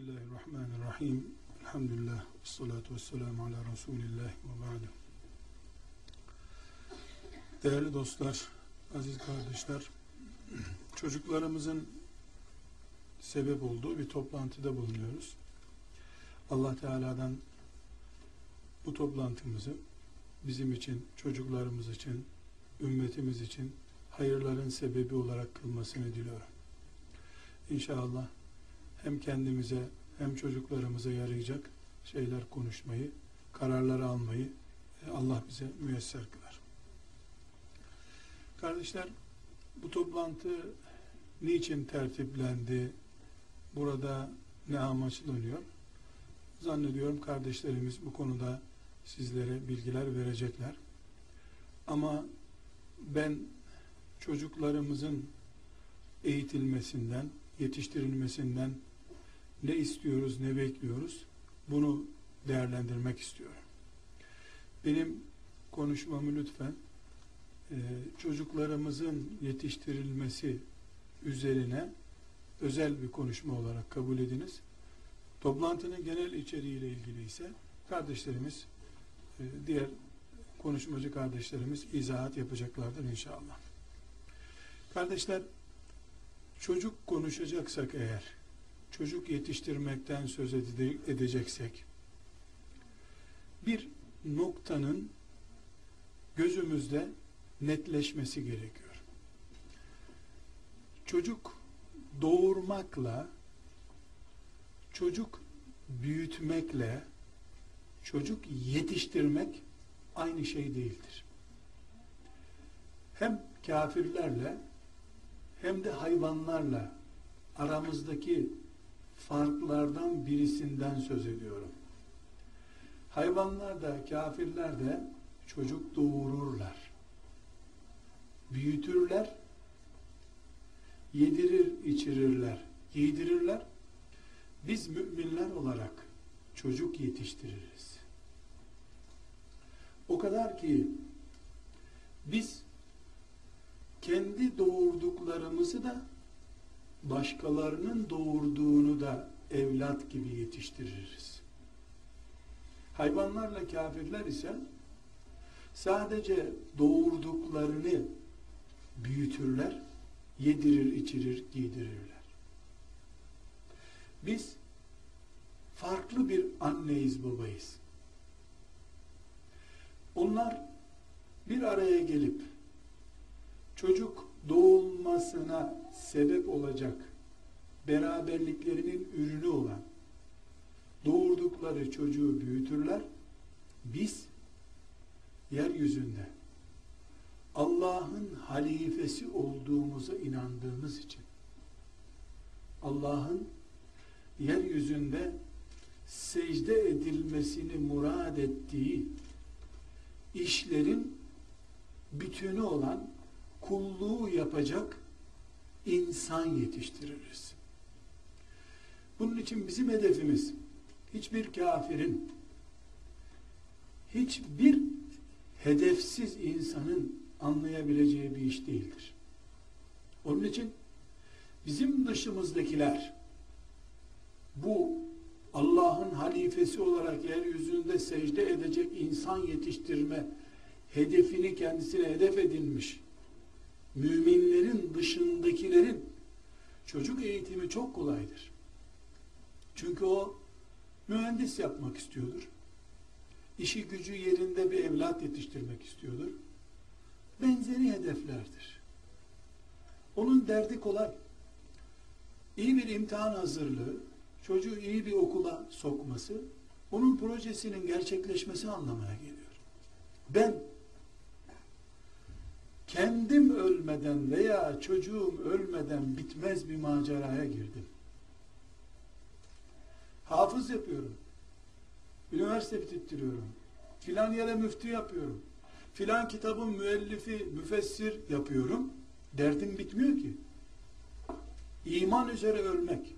Bismillahirrahmanirrahim. Elhamdülillah. Salatu vesselamu ala Resulillah ve ba'du. Değerli dostlar, aziz kardeşler, çocuklarımızın sebep olduğu bir toplantıda bulunuyoruz. Allah Teala'dan bu toplantımızı bizim için, çocuklarımız için, ümmetimiz için hayırların sebebi olarak kılmasını diliyorum. İnşallah hem kendimize hem çocuklarımıza yarayacak şeyler konuşmayı, kararlar almayı e, Allah bize müyesser kılar. Kardeşler, bu toplantı niçin tertiplendi? Burada ne amaçlanıyor? Zannediyorum kardeşlerimiz bu konuda sizlere bilgiler verecekler. Ama ben çocuklarımızın eğitilmesinden, yetiştirilmesinden ne istiyoruz, ne bekliyoruz bunu değerlendirmek istiyorum. Benim konuşmamı lütfen e, çocuklarımızın yetiştirilmesi üzerine özel bir konuşma olarak kabul ediniz. Toplantının genel içeriğiyle ilgili ise kardeşlerimiz, e, diğer konuşmacı kardeşlerimiz izahat yapacaklardır inşallah. Kardeşler, çocuk konuşacaksak eğer, çocuk yetiştirmekten söz edeceksek, bir noktanın gözümüzde netleşmesi gerekiyor. Çocuk doğurmakla, çocuk büyütmekle, çocuk yetiştirmek aynı şey değildir. Hem kafirlerle hem de hayvanlarla aramızdaki farklardan birisinden söz ediyorum. Hayvanlar da kafirler de çocuk doğururlar. Büyütürler, yedirir, içirirler, giydirirler. Biz müminler olarak çocuk yetiştiririz. O kadar ki biz kendi doğurduklarımızı da başkalarının doğurduğunu da evlat gibi yetiştiririz. Hayvanlarla kafirler ise sadece doğurduklarını büyütürler, yedirir, içirir, giydirirler. Biz farklı bir anneyiz, babayız. Onlar bir araya gelip çocuk doğulmasına sebep olacak beraberliklerinin ürünü olan doğurdukları çocuğu büyütürler. Biz yeryüzünde Allah'ın halifesi olduğumuza inandığımız için Allah'ın yeryüzünde secde edilmesini murad ettiği işlerin bütünü olan kulluğu yapacak insan yetiştiririz. Bunun için bizim hedefimiz hiçbir kafirin hiçbir hedefsiz insanın anlayabileceği bir iş değildir. Onun için bizim dışımızdakiler bu Allah'ın halifesi olarak yeryüzünde secde edecek insan yetiştirme hedefini kendisine hedef edinmiş müminlerin dışındakilerin çocuk eğitimi çok kolaydır. Çünkü o mühendis yapmak istiyordur. İşi gücü yerinde bir evlat yetiştirmek istiyordur. Benzeri hedeflerdir. Onun derdi kolay. İyi bir imtihan hazırlığı, çocuğu iyi bir okula sokması, onun projesinin gerçekleşmesi anlamına geliyor. Ben kendim ölmeden veya çocuğum ölmeden bitmez bir maceraya girdim. Hafız yapıyorum. Üniversite bitittiriyorum. Filan yere müftü yapıyorum. Filan kitabın müellifi, müfessir yapıyorum. Derdim bitmiyor ki. İman üzere ölmek,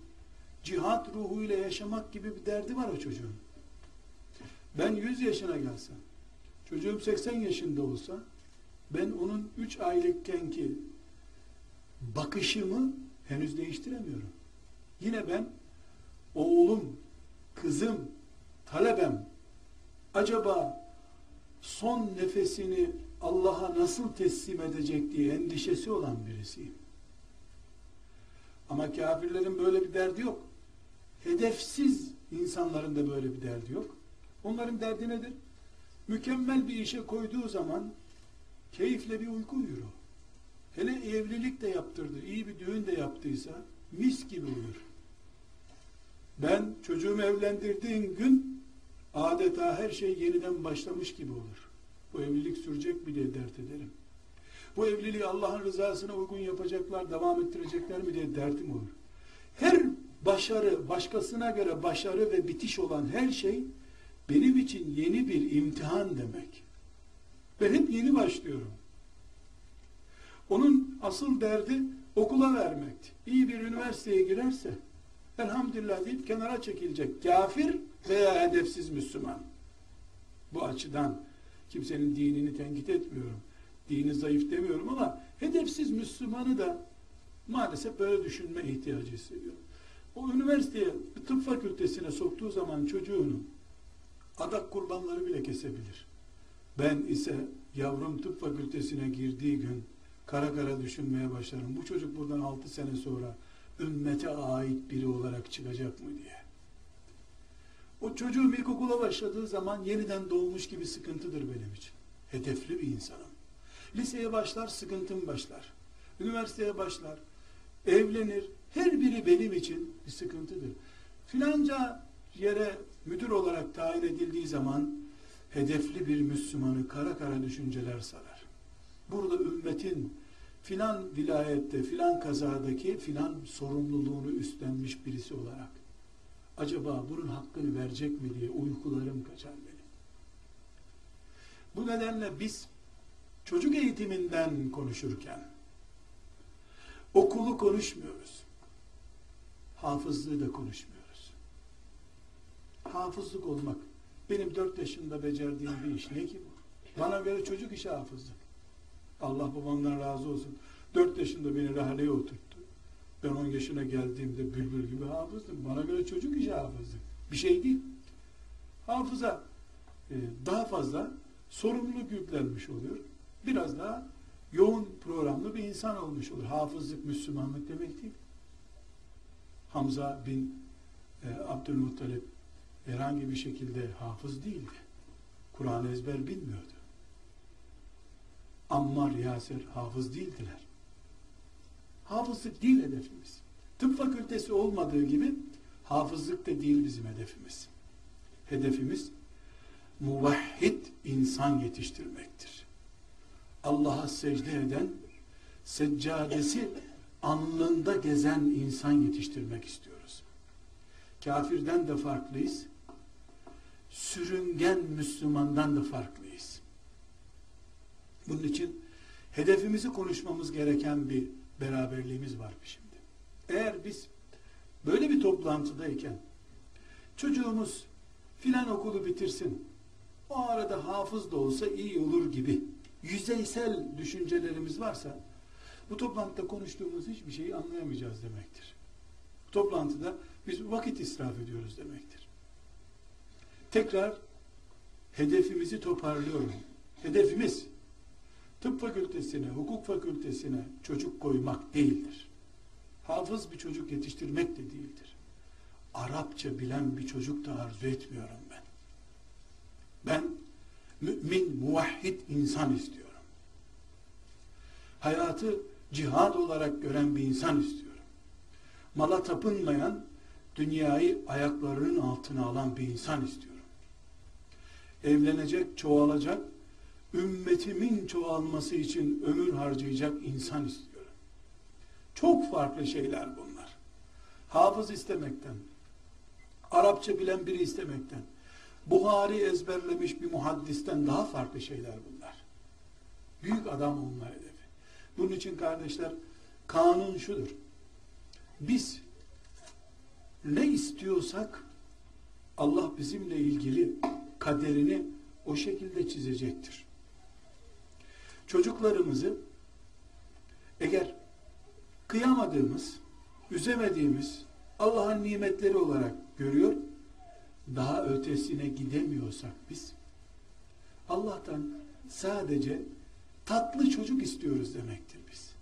cihat ruhuyla yaşamak gibi bir derdi var o çocuğun. Ben 100 yaşına gelsem, çocuğum 80 yaşında olsa, ben onun 3 aylıkken ki bakışımı henüz değiştiremiyorum. Yine ben oğlum kızım, talebem acaba son nefesini Allah'a nasıl teslim edecek diye endişesi olan birisiyim. Ama kafirlerin böyle bir derdi yok. Hedefsiz insanların da böyle bir derdi yok. Onların derdi nedir? Mükemmel bir işe koyduğu zaman keyifle bir uyku uyur o. Hele evlilik de yaptırdı, iyi bir düğün de yaptıysa mis gibi uyur. Ben çocuğumu evlendirdiğim gün adeta her şey yeniden başlamış gibi olur. Bu evlilik sürecek mi diye dert ederim. Bu evliliği Allah'ın rızasına uygun yapacaklar, devam ettirecekler mi diye dertim olur. Her başarı, başkasına göre başarı ve bitiş olan her şey benim için yeni bir imtihan demek. Ben hep yeni başlıyorum. Onun asıl derdi okula vermekti. İyi bir üniversiteye girerse elhamdülillah deyip kenara çekilecek. Kafir veya hedefsiz Müslüman. Bu açıdan kimsenin dinini tenkit etmiyorum. Dini zayıf demiyorum ama hedefsiz Müslümanı da maalesef böyle düşünme ihtiyacı hissediyor. O üniversiteye, tıp fakültesine soktuğu zaman çocuğunu adak kurbanları bile kesebilir. Ben ise yavrum tıp fakültesine girdiği gün kara kara düşünmeye başlarım. Bu çocuk buradan altı sene sonra ümmete ait biri olarak çıkacak mı diye. O çocuğum ilkokula başladığı zaman yeniden doğmuş gibi sıkıntıdır benim için. Hedefli bir insanım. Liseye başlar, sıkıntım başlar. Üniversiteye başlar, evlenir. Her biri benim için bir sıkıntıdır. Filanca yere müdür olarak tayin edildiği zaman hedefli bir Müslümanı kara kara düşünceler sarar. Burada ümmetin filan vilayette, filan kazadaki filan sorumluluğunu üstlenmiş birisi olarak acaba bunun hakkını verecek mi diye uykularım kaçar benim. Bu nedenle biz çocuk eğitiminden konuşurken okulu konuşmuyoruz. Hafızlığı da konuşmuyoruz. Hafızlık olmak benim dört yaşında becerdiğim bir iş ne ki bu? Bana göre çocuk işi hafızlık. Allah babamdan razı olsun. Dört yaşında beni rahaleye oturttu. Ben on yaşına geldiğimde bülbül gibi hafızdım. Bana göre çocuk işi hafızlık. Bir şey değil. Hafıza e, daha fazla sorumluluk yüklenmiş oluyor. Biraz daha yoğun programlı bir insan olmuş olur. Hafızlık, Müslümanlık demek değil. Hamza bin e, Abdülmuttalip herhangi bir şekilde hafız değildi. Kur'an ezber bilmiyordu. Ammar, Yasir hafız değildiler. Hafızlık değil hedefimiz. Tıp fakültesi olmadığı gibi hafızlık da değil bizim hedefimiz. Hedefimiz muvahhid insan yetiştirmektir. Allah'a secde eden, seccadesi alnında gezen insan yetiştirmek istiyoruz. Kafirden de farklıyız. Sürüngen Müslümandan da farklıyız. Bunun için hedefimizi konuşmamız gereken bir beraberliğimiz var şimdi. Eğer biz böyle bir toplantıdayken çocuğumuz filan okulu bitirsin, o arada hafız da olsa iyi olur gibi yüzeysel düşüncelerimiz varsa bu toplantıda konuştuğumuz hiçbir şeyi anlayamayacağız demektir. Bu toplantıda biz vakit israf ediyoruz demektir. Tekrar hedefimizi toparlıyorum. Hedefimiz tıp fakültesine, hukuk fakültesine çocuk koymak değildir. Hafız bir çocuk yetiştirmek de değildir. Arapça bilen bir çocuk da arzu etmiyorum ben. Ben mümin, muvahhid insan istiyorum. Hayatı cihad olarak gören bir insan istiyorum. Mala tapınmayan, dünyayı ayaklarının altına alan bir insan istiyorum. Evlenecek, çoğalacak, ümmetimin çoğalması için ömür harcayacak insan istiyorum. Çok farklı şeyler bunlar. Hafız istemekten, Arapça bilen biri istemekten, Buhari ezberlemiş bir muhaddisten daha farklı şeyler bunlar. Büyük adam olma hedefi. Bunun için kardeşler kanun şudur. Biz ne istiyorsak Allah bizimle ilgili kaderini o şekilde çizecektir. Çocuklarımızı eğer kıyamadığımız, üzemediğimiz Allah'ın nimetleri olarak görüyor daha ötesine gidemiyorsak biz Allah'tan sadece tatlı çocuk istiyoruz demektir biz.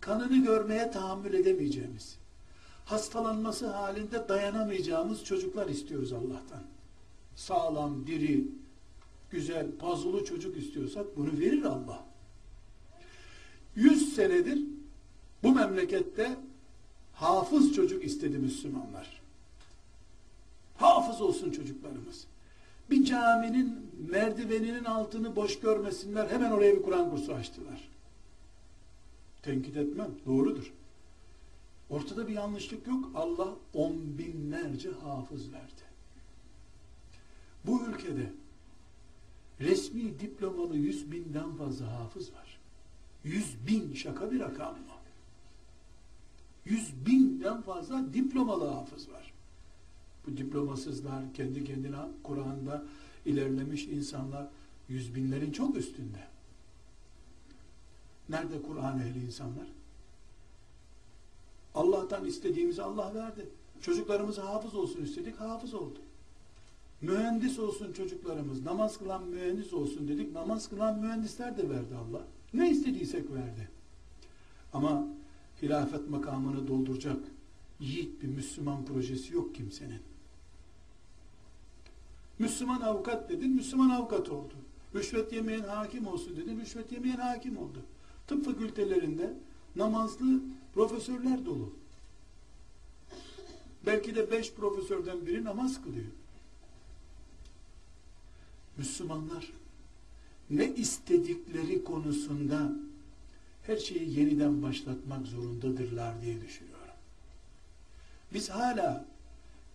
Kanını görmeye tahammül edemeyeceğimiz, hastalanması halinde dayanamayacağımız çocuklar istiyoruz Allah'tan. Sağlam, diri, güzel, pazulu çocuk istiyorsak bunu verir Allah. Yüz senedir bu memlekette hafız çocuk istedi Müslümanlar. Hafız olsun çocuklarımız. Bir caminin merdiveninin altını boş görmesinler. Hemen oraya bir Kur'an kursu açtılar. Tenkit etmem. Doğrudur. Ortada bir yanlışlık yok. Allah on binlerce hafız verdi. Bu ülkede resmi diplomalı yüz binden fazla hafız var. Yüz bin şaka bir rakam mı? Yüz binden fazla diplomalı hafız var. Bu diplomasızlar, kendi kendine Kur'an'da ilerlemiş insanlar yüz binlerin çok üstünde. Nerede Kur'an ehli insanlar? Allah'tan istediğimizi Allah verdi. Çocuklarımız hafız olsun istedik, hafız oldu. Mühendis olsun çocuklarımız, namaz kılan mühendis olsun dedik, namaz kılan mühendisler de verdi Allah. Ne istediysek verdi. Ama hilafet makamını dolduracak yiğit bir Müslüman projesi yok kimsenin. Müslüman avukat dedin, Müslüman avukat oldu. Rüşvet yemeyen hakim olsun dedin, rüşvet yemeyen hakim oldu. Tıp fakültelerinde namazlı profesörler dolu. Belki de beş profesörden biri namaz kılıyor. Müslümanlar ne istedikleri konusunda her şeyi yeniden başlatmak zorundadırlar diye düşünüyorum. Biz hala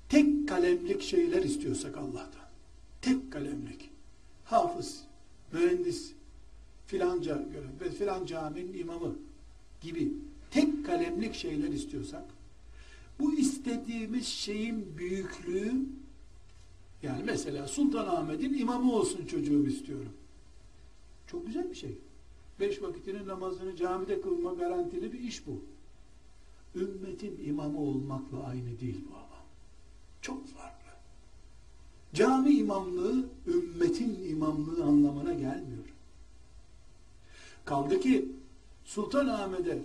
tek kalemlik şeyler istiyorsak Allah'tan, tek kalemlik, hafız, mühendis, filanca görev filan caminin imamı gibi tek kalemlik şeyler istiyorsak, bu istediğimiz şeyin büyüklüğü, yani mesela Sultanahmet'in imamı olsun çocuğum istiyorum. Çok güzel bir şey. Beş vakitinin namazını camide kılma garantili bir iş bu. Ümmetin imamı olmakla aynı değil bu ama. Çok farklı. Cami imamlığı ümmetin imamlığı anlamına gelmiyor. Kaldı ki Sultanahmet'e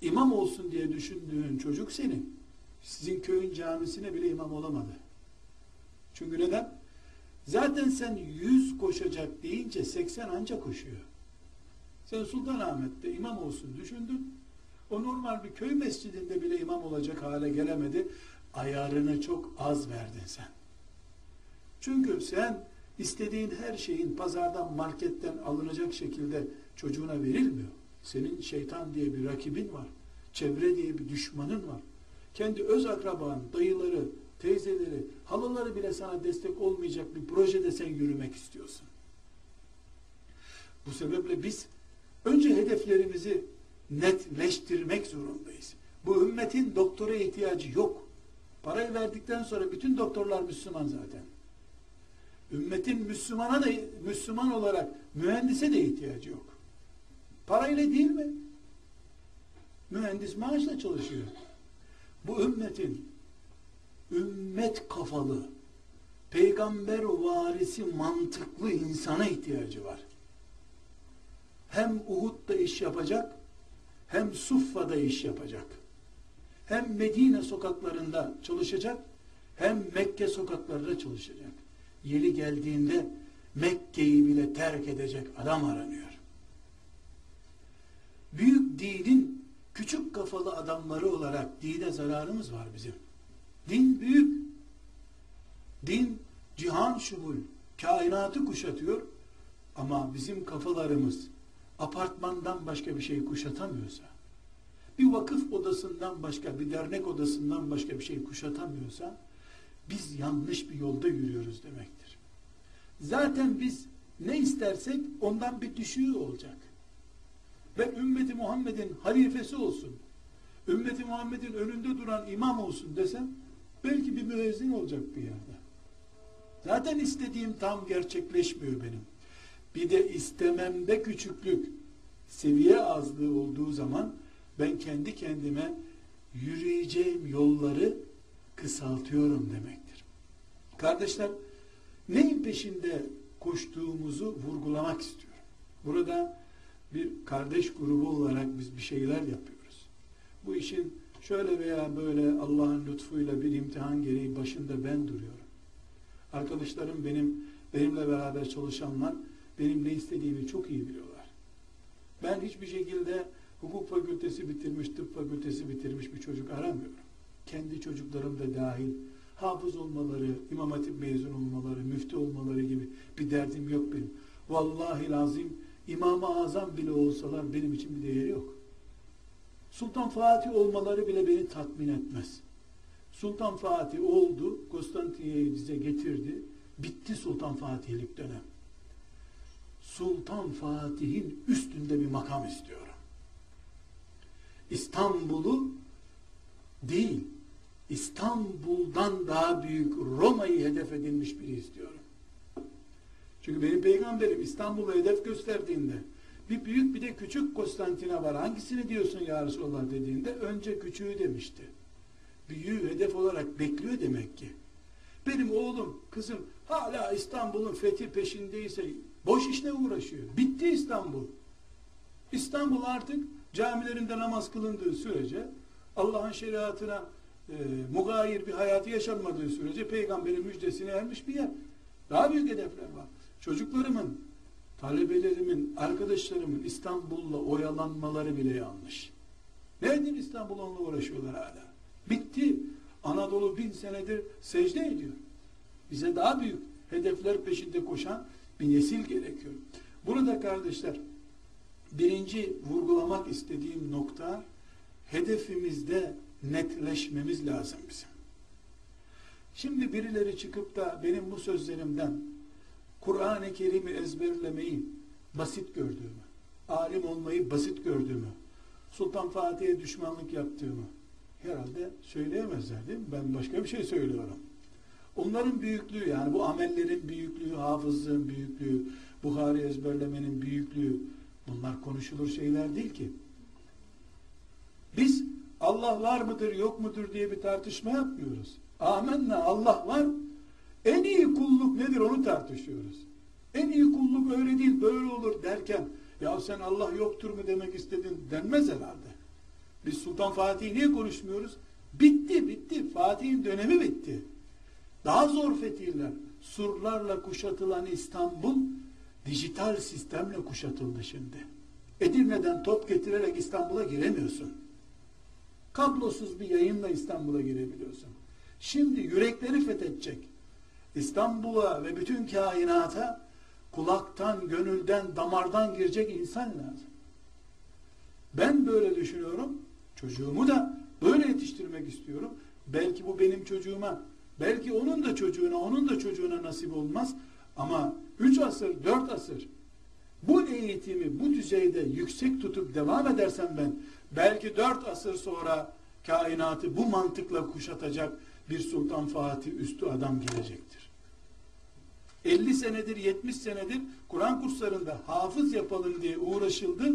imam olsun diye düşündüğün çocuk senin. Sizin köyün camisine bile imam olamadı. Çünkü neden? Zaten sen yüz koşacak deyince seksen anca koşuyor. Sen Sultanahmet'te imam olsun düşündün. O normal bir köy mescidinde bile imam olacak hale gelemedi. Ayarını çok az verdin sen. Çünkü sen istediğin her şeyin pazardan, marketten alınacak şekilde çocuğuna verilmiyor. Senin şeytan diye bir rakibin var. Çevre diye bir düşmanın var. Kendi öz akraban, dayıları, teyzeleri, halaları bile sana destek olmayacak bir projede sen yürümek istiyorsun. Bu sebeple biz önce hedeflerimizi netleştirmek zorundayız. Bu ümmetin doktora ihtiyacı yok. Parayı verdikten sonra bütün doktorlar Müslüman zaten. Ümmetin Müslümana da Müslüman olarak mühendise de ihtiyacı yok. Parayla değil mi? Mühendis maaşla çalışıyor. Bu ümmetin ümmet kafalı, peygamber varisi mantıklı insana ihtiyacı var. Hem Uhud'da iş yapacak, hem Suffa'da iş yapacak. Hem Medine sokaklarında çalışacak, hem Mekke sokaklarında çalışacak. Yeri geldiğinde Mekke'yi bile terk edecek adam aranıyor. Büyük dinin küçük kafalı adamları olarak dine zararımız var bizim. Din büyük. Din cihan şumul, kainatı kuşatıyor. Ama bizim kafalarımız apartmandan başka bir şey kuşatamıyorsa, bir vakıf odasından başka, bir dernek odasından başka bir şey kuşatamıyorsa, biz yanlış bir yolda yürüyoruz demektir. Zaten biz ne istersek ondan bir düşüğü olacak. Ben ümmeti Muhammed'in halifesi olsun, ümmeti Muhammed'in önünde duran imam olsun desem, belki bir müezzin olacak bir yerde. Zaten istediğim tam gerçekleşmiyor benim. Bir de istememde küçüklük, seviye azlığı olduğu zaman ben kendi kendime yürüyeceğim yolları kısaltıyorum demektir. Kardeşler, neyin peşinde koştuğumuzu vurgulamak istiyorum. Burada bir kardeş grubu olarak biz bir şeyler yapıyoruz. Bu işin şöyle veya böyle Allah'ın lütfuyla bir imtihan gereği başında ben duruyorum. Arkadaşlarım benim benimle beraber çalışanlar benim ne istediğimi çok iyi biliyorlar. Ben hiçbir şekilde hukuk fakültesi bitirmiş, tıp fakültesi bitirmiş bir çocuk aramıyorum. Kendi çocuklarım da dahil hafız olmaları, imam hatip mezun olmaları, müftü olmaları gibi bir derdim yok benim. Vallahi lazım İmam-ı Azam bile olsalar benim için bir değeri yok. Sultan Fatih olmaları bile beni tatmin etmez. Sultan Fatih oldu, Konstantinye'yi bize getirdi. Bitti Sultan Fatihlik dönem. Sultan Fatih'in üstünde bir makam istiyorum. İstanbul'u değil, İstanbul'dan daha büyük Roma'yı hedef edilmiş biri istiyorum. Çünkü benim peygamberim İstanbul'a hedef gösterdiğinde bir büyük bir de küçük Konstantine var. Hangisini diyorsun ya Resulallah dediğinde önce küçüğü demişti. Büyüğü hedef olarak bekliyor demek ki. Benim oğlum, kızım hala İstanbul'un fethi peşindeyse boş işle uğraşıyor. Bitti İstanbul. İstanbul artık camilerinde namaz kılındığı sürece Allah'ın şeriatına e, mugayir bir hayatı yaşanmadığı sürece peygamberin müjdesine ermiş bir yer. Daha büyük hedefler var. Çocuklarımın, talebelerimin, arkadaşlarımın İstanbul'la oyalanmaları bile yanlış. Nedir İstanbul onunla uğraşıyorlar hala? Bitti. Anadolu bin senedir secde ediyor. Bize daha büyük hedefler peşinde koşan bir nesil gerekiyor. Burada kardeşler birinci vurgulamak istediğim nokta hedefimizde netleşmemiz lazım bizim. Şimdi birileri çıkıp da benim bu sözlerimden Kur'an-ı Kerim'i ezberlemeyi basit gördüğümü, alim olmayı basit gördüğümü, Sultan Fatih'e düşmanlık yaptığımı herhalde söyleyemezler değil mi? Ben başka bir şey söylüyorum. Onların büyüklüğü yani bu amellerin büyüklüğü, hafızlığın büyüklüğü, Buhari ezberlemenin büyüklüğü bunlar konuşulur şeyler değil ki. Biz Allah var mıdır yok mudur diye bir tartışma yapmıyoruz. Amenna Allah var. En iyi kulluk nedir onu tartışıyoruz. En iyi kulluk öyle değil böyle olur derken ya sen Allah yoktur mu demek istedin denmez herhalde. Biz Sultan Fatih'i niye konuşmuyoruz? Bitti bitti. Fatih'in dönemi bitti. Daha zor fetihler. Surlarla kuşatılan İstanbul dijital sistemle kuşatıldı şimdi. Edirne'den top getirerek İstanbul'a giremiyorsun. Kablosuz bir yayınla İstanbul'a girebiliyorsun. Şimdi yürekleri fethedecek. İstanbul'a ve bütün kainata kulaktan, gönülden, damardan girecek insan lazım. Ben böyle düşünüyorum. Çocuğumu da böyle yetiştirmek istiyorum. Belki bu benim çocuğuma, belki onun da çocuğuna, onun da çocuğuna nasip olmaz. Ama üç asır, dört asır bu eğitimi bu düzeyde yüksek tutup devam edersem ben belki dört asır sonra kainatı bu mantıkla kuşatacak bir Sultan Fatih üstü adam gelecektir. 50 senedir 70 senedir Kur'an kurslarında hafız yapalım diye uğraşıldı.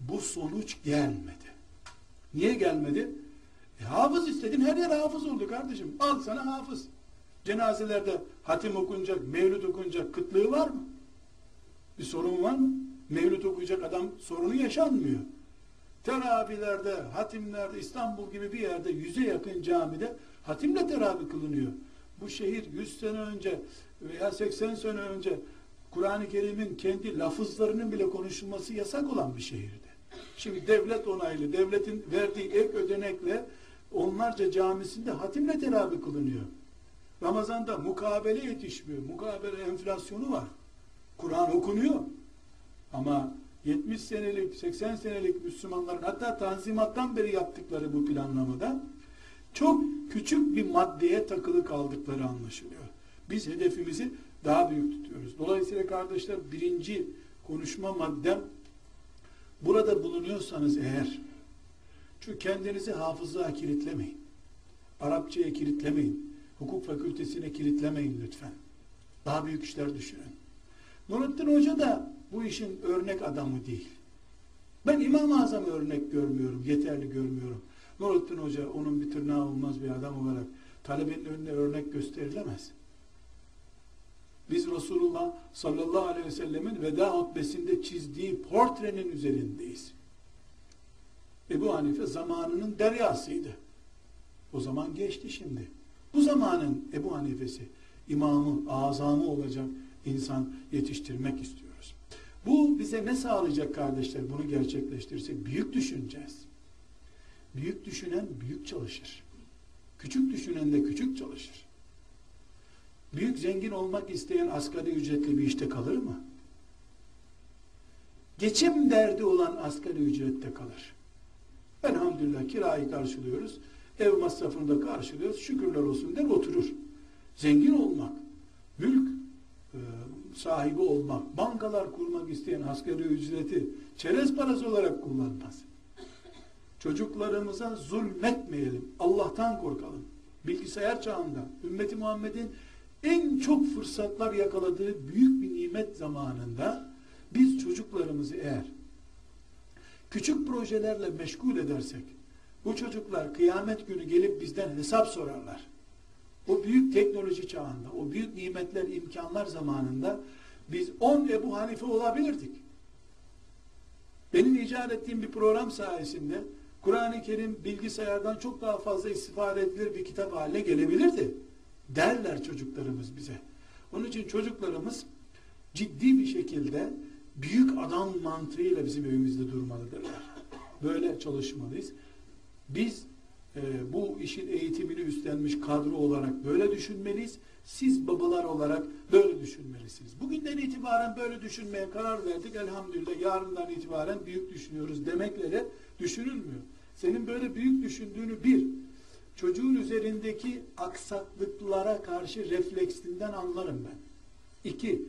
Bu sonuç gelmedi. Niye gelmedi? E, hafız istedin her yer hafız oldu kardeşim. Al sana hafız. Cenazelerde hatim okunacak, mevlüt okunacak kıtlığı var mı? Bir sorun var mı? Mevlüt okuyacak adam sorunu yaşanmıyor. Teravihilerde, hatimlerde, İstanbul gibi bir yerde yüze yakın camide hatimle teravih kılınıyor. Bu şehir 100 sene önce veya 80 sene önce Kur'an-ı Kerim'in kendi lafızlarının bile konuşulması yasak olan bir şehirdi. Şimdi devlet onaylı, devletin verdiği ek ödenekle onlarca camisinde hatimle teravih kılınıyor. Ramazanda mukabele yetişmiyor. Mukabele enflasyonu var. Kur'an okunuyor. Ama 70 senelik, 80 senelik Müslümanların hatta tanzimattan beri yaptıkları bu planlamada çok küçük bir maddeye takılı kaldıkları anlaşılıyor. Biz hedefimizi daha büyük tutuyoruz. Dolayısıyla kardeşler birinci konuşma maddem burada bulunuyorsanız eğer çünkü kendinizi hafızlığa kilitlemeyin. Arapçaya kilitlemeyin. Hukuk fakültesine kilitlemeyin lütfen. Daha büyük işler düşünün. Nurettin Hoca da bu işin örnek adamı değil. Ben İmam-ı Azam örnek görmüyorum, yeterli görmüyorum. Nurettin Hoca onun bir tırnağı olmaz bir adam olarak talebenin önüne örnek gösterilemez. Biz Resulullah sallallahu aleyhi ve sellemin veda hutbesinde çizdiği portrenin üzerindeyiz. Ebu Hanife zamanının deryasıydı. O zaman geçti şimdi. Bu zamanın Ebu Hanife'si, imamı, azamı olacak insan yetiştirmek istiyoruz. Bu bize ne sağlayacak kardeşler bunu gerçekleştirirsek? Büyük düşüneceğiz. Büyük düşünen büyük çalışır. Küçük düşünen de küçük çalışır. Büyük zengin olmak isteyen asgari ücretli bir işte kalır mı? Geçim derdi olan asgari ücrette kalır. Elhamdülillah kirayı karşılıyoruz. Ev masrafını da karşılıyoruz. Şükürler olsun der oturur. Zengin olmak, mülk e, sahibi olmak, bankalar kurmak isteyen asgari ücreti çerez parası olarak kullanmaz. Çocuklarımıza zulmetmeyelim. Allah'tan korkalım. Bilgisayar çağında ümmeti Muhammed'in en çok fırsatlar yakaladığı büyük bir nimet zamanında biz çocuklarımızı eğer küçük projelerle meşgul edersek bu çocuklar kıyamet günü gelip bizden hesap sorarlar. O büyük teknoloji çağında, o büyük nimetler, imkanlar zamanında biz 10 Ebu Hanife olabilirdik. Benim icat ettiğim bir program sayesinde Kur'an-ı Kerim bilgisayardan çok daha fazla istifade edilir bir kitap haline gelebilirdi. Derler çocuklarımız bize. Onun için çocuklarımız ciddi bir şekilde büyük adam mantığıyla bizim evimizde durmalıdırlar. Böyle çalışmalıyız. Biz e, bu işin eğitimini üstlenmiş kadro olarak böyle düşünmeliyiz. Siz babalar olarak böyle düşünmelisiniz. Bugünden itibaren böyle düşünmeye karar verdik. Elhamdülillah yarından itibaren büyük düşünüyoruz demekle de düşünülmüyor. Senin böyle büyük düşündüğünü bir, çocuğun üzerindeki aksaklıklara karşı refleksinden anlarım ben. İki,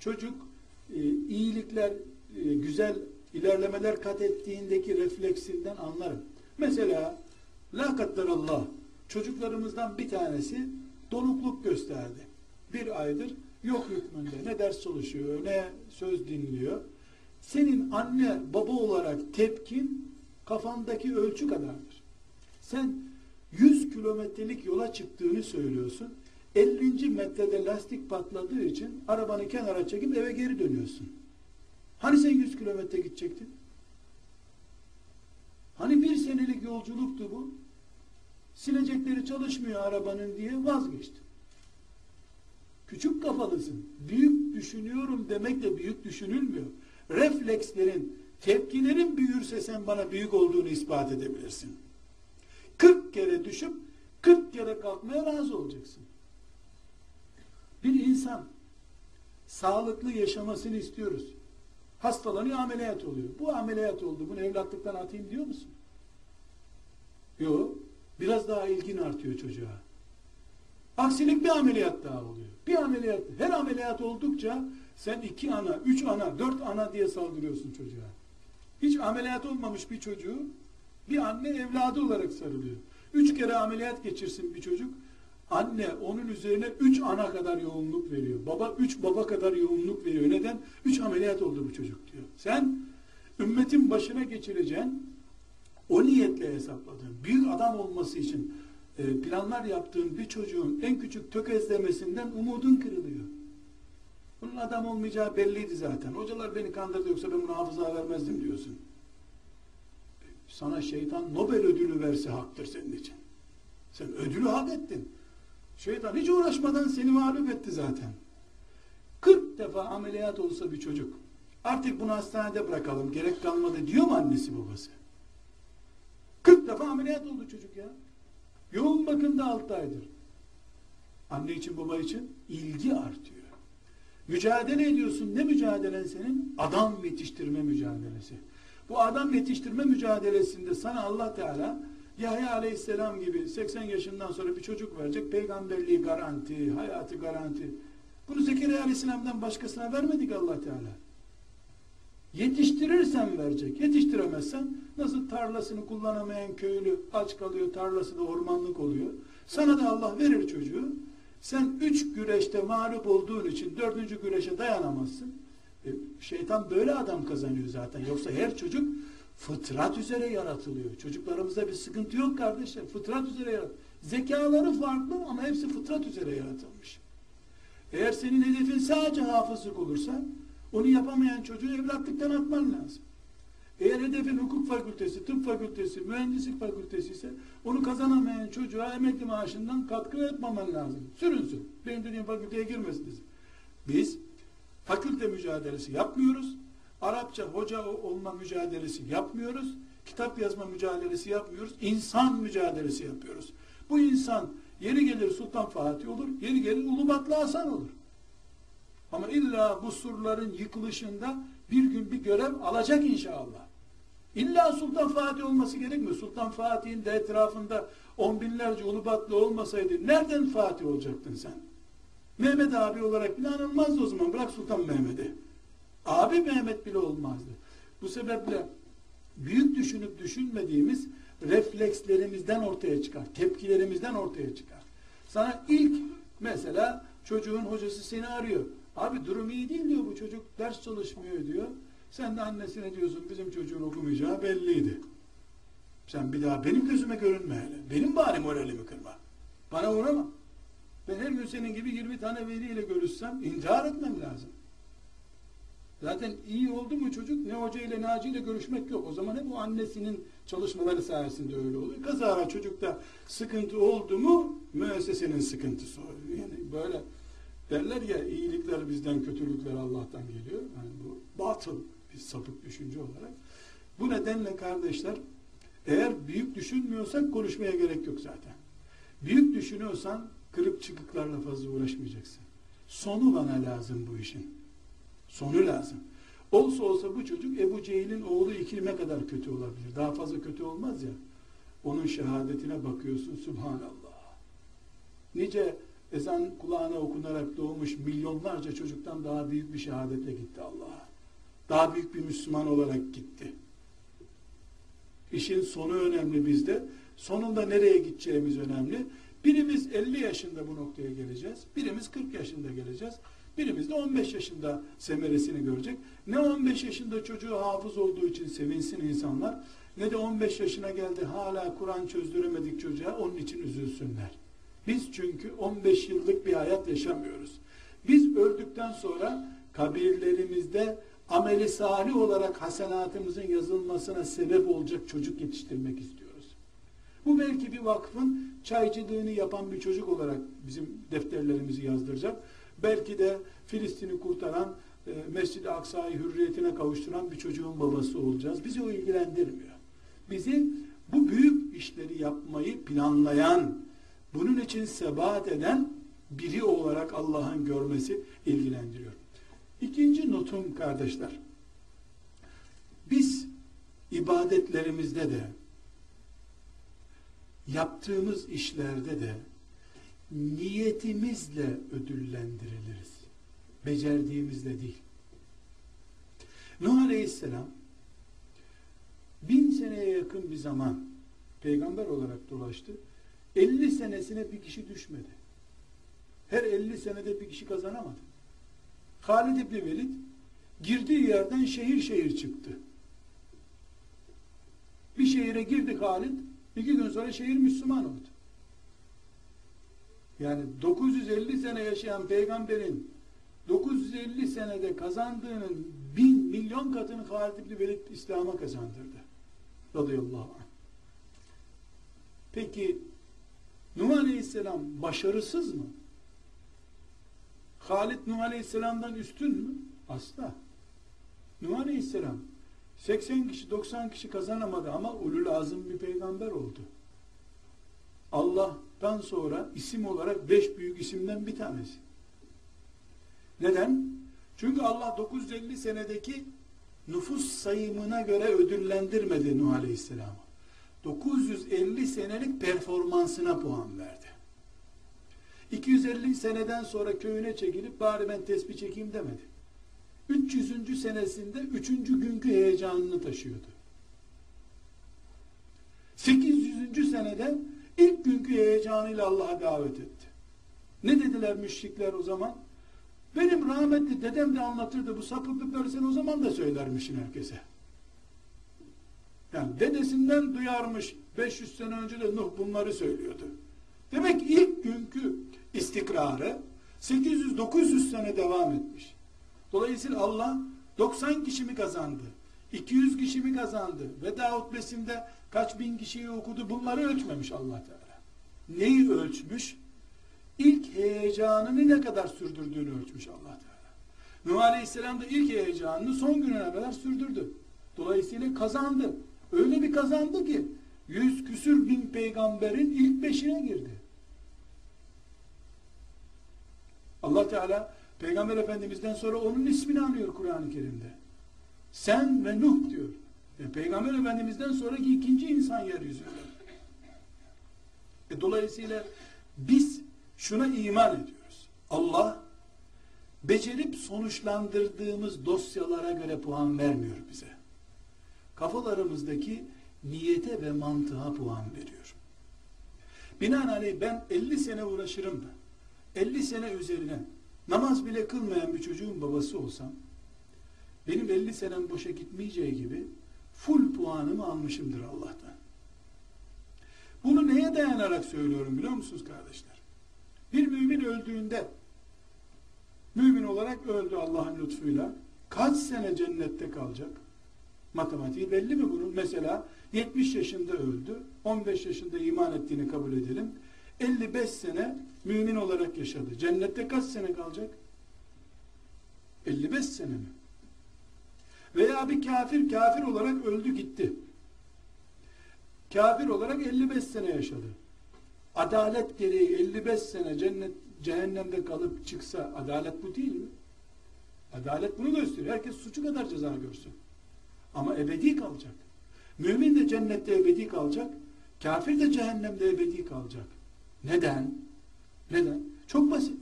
çocuk e, iyilikler, e, güzel ilerlemeler kat ettiğindeki refleksinden anlarım. Mesela la Allah çocuklarımızdan bir tanesi donukluk gösterdi. Bir aydır yok hükmünde. Ne ders çalışıyor, ne söz dinliyor. Senin anne baba olarak tepkin kafandaki ölçü kadardır. Sen 100 kilometrelik yola çıktığını söylüyorsun. 50. metrede lastik patladığı için arabanı kenara çekip eve geri dönüyorsun. Hani sen 100 kilometre gidecektin? Hani bir senelik yolculuktu bu? Silecekleri çalışmıyor arabanın diye vazgeçtin. Küçük kafalısın. Büyük düşünüyorum demek de büyük düşünülmüyor. Reflekslerin, tepkilerin büyürse sen bana büyük olduğunu ispat edebilirsin. 40 kere düşüp 40 kere kalkmaya razı olacaksın. Bir insan sağlıklı yaşamasını istiyoruz. Hastalanıyor ameliyat oluyor. Bu ameliyat oldu. Bunu evlatlıktan atayım diyor musun? Yok. Biraz daha ilgin artıyor çocuğa. Aksilik bir ameliyat daha oluyor. Bir ameliyat. Her ameliyat oldukça sen iki ana, üç ana, dört ana diye saldırıyorsun çocuğa. Hiç ameliyat olmamış bir çocuğu bir anne evladı olarak sarılıyor. Üç kere ameliyat geçirsin bir çocuk. Anne onun üzerine üç ana kadar yoğunluk veriyor. Baba üç baba kadar yoğunluk veriyor. Neden? Üç ameliyat oldu bu çocuk diyor. Sen ümmetin başına geçireceğin o niyetle hesapladığın, büyük adam olması için e, planlar yaptığın bir çocuğun en küçük tökezlemesinden umudun kırılıyor. Bunun adam olmayacağı belliydi zaten. Hocalar beni kandırdı yoksa ben bunu hafıza vermezdim diyorsun. Sana şeytan Nobel ödülü verse haktır senin için. Sen ödülü hak ettin. Şeytan hiç uğraşmadan seni mağlup etti zaten. 40 defa ameliyat olsa bir çocuk artık bunu hastanede bırakalım gerek kalmadı diyor mu annesi babası? 40 defa ameliyat oldu çocuk ya. Yoğun bakımda 6 aydır. Anne için baba için ilgi artıyor. Mücadele ediyorsun. Ne mücadelen senin? Adam yetiştirme mücadelesi. Bu adam yetiştirme mücadelesinde sana Allah Teala Yahya Aleyhisselam gibi 80 yaşından sonra bir çocuk verecek. Peygamberliği garanti, hayatı garanti. Bunu Zekeriya Aleyhisselam'dan başkasına vermedik Allah Teala. Yetiştirirsen verecek. Yetiştiremezsen nasıl tarlasını kullanamayan köylü aç kalıyor, tarlası da ormanlık oluyor. Sana da Allah verir çocuğu. Sen üç güreşte mağlup olduğun için dördüncü güreşe dayanamazsın. E, şeytan böyle adam kazanıyor zaten. Yoksa her çocuk fıtrat üzere yaratılıyor. Çocuklarımızda bir sıkıntı yok kardeşler. Fıtrat üzere yaratılıyor. Zekaları farklı ama hepsi fıtrat üzere yaratılmış. Eğer senin hedefin sadece hafızlık olursa onu yapamayan çocuğu evlatlıktan atman lazım. Eğer hedefin hukuk fakültesi, tıp fakültesi, mühendislik fakültesi ise onu kazanamayan çocuğa emekli maaşından katkı etmemen lazım. Sürünsün. Benim dediğim fakülteye girmesin. Biz fakülte mücadelesi yapmıyoruz. Arapça hoca olma mücadelesi yapmıyoruz. Kitap yazma mücadelesi yapmıyoruz. İnsan mücadelesi yapıyoruz. Bu insan yeri gelir Sultan Fatih olur, yeri gelir Ulubatlı Hasan olur. Ama illa bu surların yıkılışında bir gün bir görev alacak inşallah. İlla Sultan Fatih olması gerekmiyor. Sultan Fatih'in de etrafında on binlerce Ulubatlı olmasaydı nereden Fatih olacaktın sen? Mehmet abi olarak bile anılmazdı o zaman. Bırak Sultan Mehmet'i. Abi Mehmet bile olmazdı. Bu sebeple büyük düşünüp düşünmediğimiz reflekslerimizden ortaya çıkar. Tepkilerimizden ortaya çıkar. Sana ilk mesela çocuğun hocası seni arıyor. Abi durum iyi değil diyor bu çocuk ders çalışmıyor diyor. Sen de annesine diyorsun bizim çocuğun okumayacağı belliydi. Sen bir daha benim gözüme görünme hele. Benim bari moralimi kırma. Bana uğrama. Ben her gün senin gibi 20 tane veliyle görüşsem intihar etmem lazım. Zaten iyi oldu mu çocuk ne hoca ile naci ile görüşmek yok. O zaman hep o annesinin çalışmaları sayesinde öyle oluyor. Kazara çocukta sıkıntı oldu mu müessesenin sıkıntısı oluyor. Yani böyle derler ya iyilikler bizden kötülükler Allah'tan geliyor. Yani bu batıl bir sapık düşünce olarak. Bu nedenle kardeşler eğer büyük düşünmüyorsak konuşmaya gerek yok zaten. Büyük düşünüyorsan kırık çıkıklarla fazla uğraşmayacaksın. Sonu bana lazım bu işin. Sonu lazım. Olsa olsa bu çocuk Ebu Cehil'in oğlu İkrim'e kadar kötü olabilir. Daha fazla kötü olmaz ya. Onun şehadetine bakıyorsun Subhanallah. Nice ezan kulağına okunarak doğmuş milyonlarca çocuktan daha büyük bir şehadetle gitti Allah'a. Daha büyük bir Müslüman olarak gitti. İşin sonu önemli bizde. Sonunda nereye gideceğimiz önemli. Birimiz 50 yaşında bu noktaya geleceğiz. Birimiz 40 yaşında geleceğiz. Birimiz de 15 yaşında semeresini görecek. Ne 15 yaşında çocuğu hafız olduğu için sevinsin insanlar, ne de 15 yaşına geldi hala Kur'an çözdüremedik çocuğa onun için üzülsünler. Biz çünkü 15 yıllık bir hayat yaşamıyoruz. Biz öldükten sonra kabirlerimizde ameli salih olarak hasenatımızın yazılmasına sebep olacak çocuk yetiştirmek istiyoruz. Bu belki bir vakfın çaycılığını yapan bir çocuk olarak bizim defterlerimizi yazdıracak. Belki de Filistin'i kurtaran, e, Mescid-i Aksa'yı hürriyetine kavuşturan bir çocuğun babası olacağız. Bizi o ilgilendirmiyor. Bizi bu büyük işleri yapmayı planlayan, bunun için sebat eden biri olarak Allah'ın görmesi ilgilendiriyor. İkinci notum kardeşler. Biz ibadetlerimizde de yaptığımız işlerde de niyetimizle ödüllendiriliriz. Becerdiğimizle değil. Nuh Aleyhisselam bin seneye yakın bir zaman peygamber olarak dolaştı. 50 senesine bir kişi düşmedi. Her 50 senede bir kişi kazanamadı. Halid İbni Velid girdiği yerden şehir şehir çıktı. Bir şehire girdi Halid, iki gün sonra şehir Müslüman oldu. Yani 950 sene yaşayan peygamberin 950 senede kazandığının bin milyon katını Halid İbni Velid İslam'a kazandırdı. Radıyallahu anh. Peki Nuh Aleyhisselam başarısız mı? Halid Nuh Aleyhisselam'dan üstün mü? Asla. Nuh Aleyhisselam 80 kişi 90 kişi kazanamadı ama ulul azım bir peygamber oldu. Allah'tan sonra isim olarak beş büyük isimden bir tanesi. Neden? Çünkü Allah 950 senedeki nüfus sayımına göre ödüllendirmedi Nuh Aleyhisselam'ı. 950 senelik performansına puan verdi. 250 seneden sonra köyüne çekilip bari ben tesbih çekeyim demedi. 300. senesinde 3. günkü heyecanını taşıyordu. 800. senede ilk günkü heyecanıyla Allah'a davet etti. Ne dediler müşrikler o zaman? Benim rahmetli dedem de anlatırdı bu sapıklıkları sen o zaman da söylermişsin herkese. Yani dedesinden duyarmış 500 sene önce de Nuh bunları söylüyordu. Demek ilk günkü istikrarı 800-900 sene devam etmiş. Dolayısıyla Allah 90 kişi mi kazandı? 200 kişi mi kazandı? Veda hutbesinde kaç bin kişiyi okudu? Bunları ölçmemiş allah Teala. Neyi ölçmüş? İlk heyecanını ne kadar sürdürdüğünü ölçmüş allah Teala. Nuh Aleyhisselam da ilk heyecanını son gününe kadar sürdürdü. Dolayısıyla kazandı. Öyle bir kazandı ki yüz küsür bin peygamberin ilk beşine girdi. Allah Teala Peygamber Efendimiz'den sonra onun ismini anıyor Kur'an-ı Kerim'de. Sen ve Nuh diyor. E, Peygamber Efendimiz'den sonraki ikinci insan yeryüzünde. E, dolayısıyla biz şuna iman ediyoruz. Allah becerip sonuçlandırdığımız dosyalara göre puan vermiyor bize. Kafalarımızdaki niyete ve mantığa puan veriyor. Binaenaleyh ben 50 sene uğraşırım da 50 sene üzerine namaz bile kılmayan bir çocuğun babası olsam benim 50 senem boşa gitmeyeceği gibi full puanımı almışımdır Allah'tan. Bunu neye dayanarak söylüyorum biliyor musunuz kardeşler? Bir mümin öldüğünde mümin olarak öldü Allah'ın lütfuyla. Kaç sene cennette kalacak? Matematiği belli mi bunun? Mesela 70 yaşında öldü. 15 yaşında iman ettiğini kabul edelim. 55 sene mümin olarak yaşadı. Cennette kaç sene kalacak? 55 sene mi? Veya bir kafir kafir olarak öldü gitti. Kafir olarak 55 sene yaşadı. Adalet gereği 55 sene cennet cehennemde kalıp çıksa adalet bu değil mi? Adalet bunu gösteriyor. Herkes suçu kadar ceza görsün. Ama ebedi kalacak. Mümin de cennette ebedi kalacak. Kafir de cehennemde ebedi kalacak. Neden? Neden? Çok basit.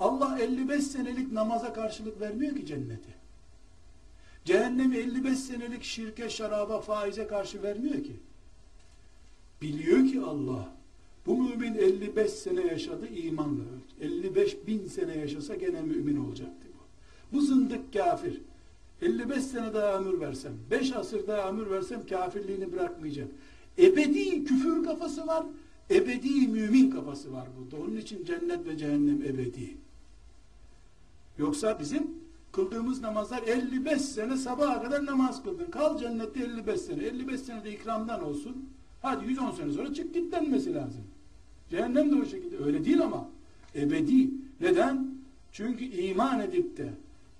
Allah 55 senelik namaza karşılık vermiyor ki cenneti. Cehennemi 55 senelik şirke, şaraba, faize karşı vermiyor ki. Biliyor ki Allah bu mümin 55 sene yaşadı imanla öldü. 55 bin sene yaşasa gene mümin olacaktı bu. Bu zındık kafir. 55 sene daha ömür versem, 5 asır daha ömür versem kafirliğini bırakmayacak. Ebedi küfür kafası var, ebedi mümin kafası var burada. Onun için cennet ve cehennem ebedi. Yoksa bizim kıldığımız namazlar 55 sene sabaha kadar namaz kıldın. Kal cennette 55 sene. 55 sene de ikramdan olsun. Hadi 110 sene sonra çık git denmesi lazım. Cehennem de o şekilde. Öyle değil ama. Ebedi. Neden? Çünkü iman edip de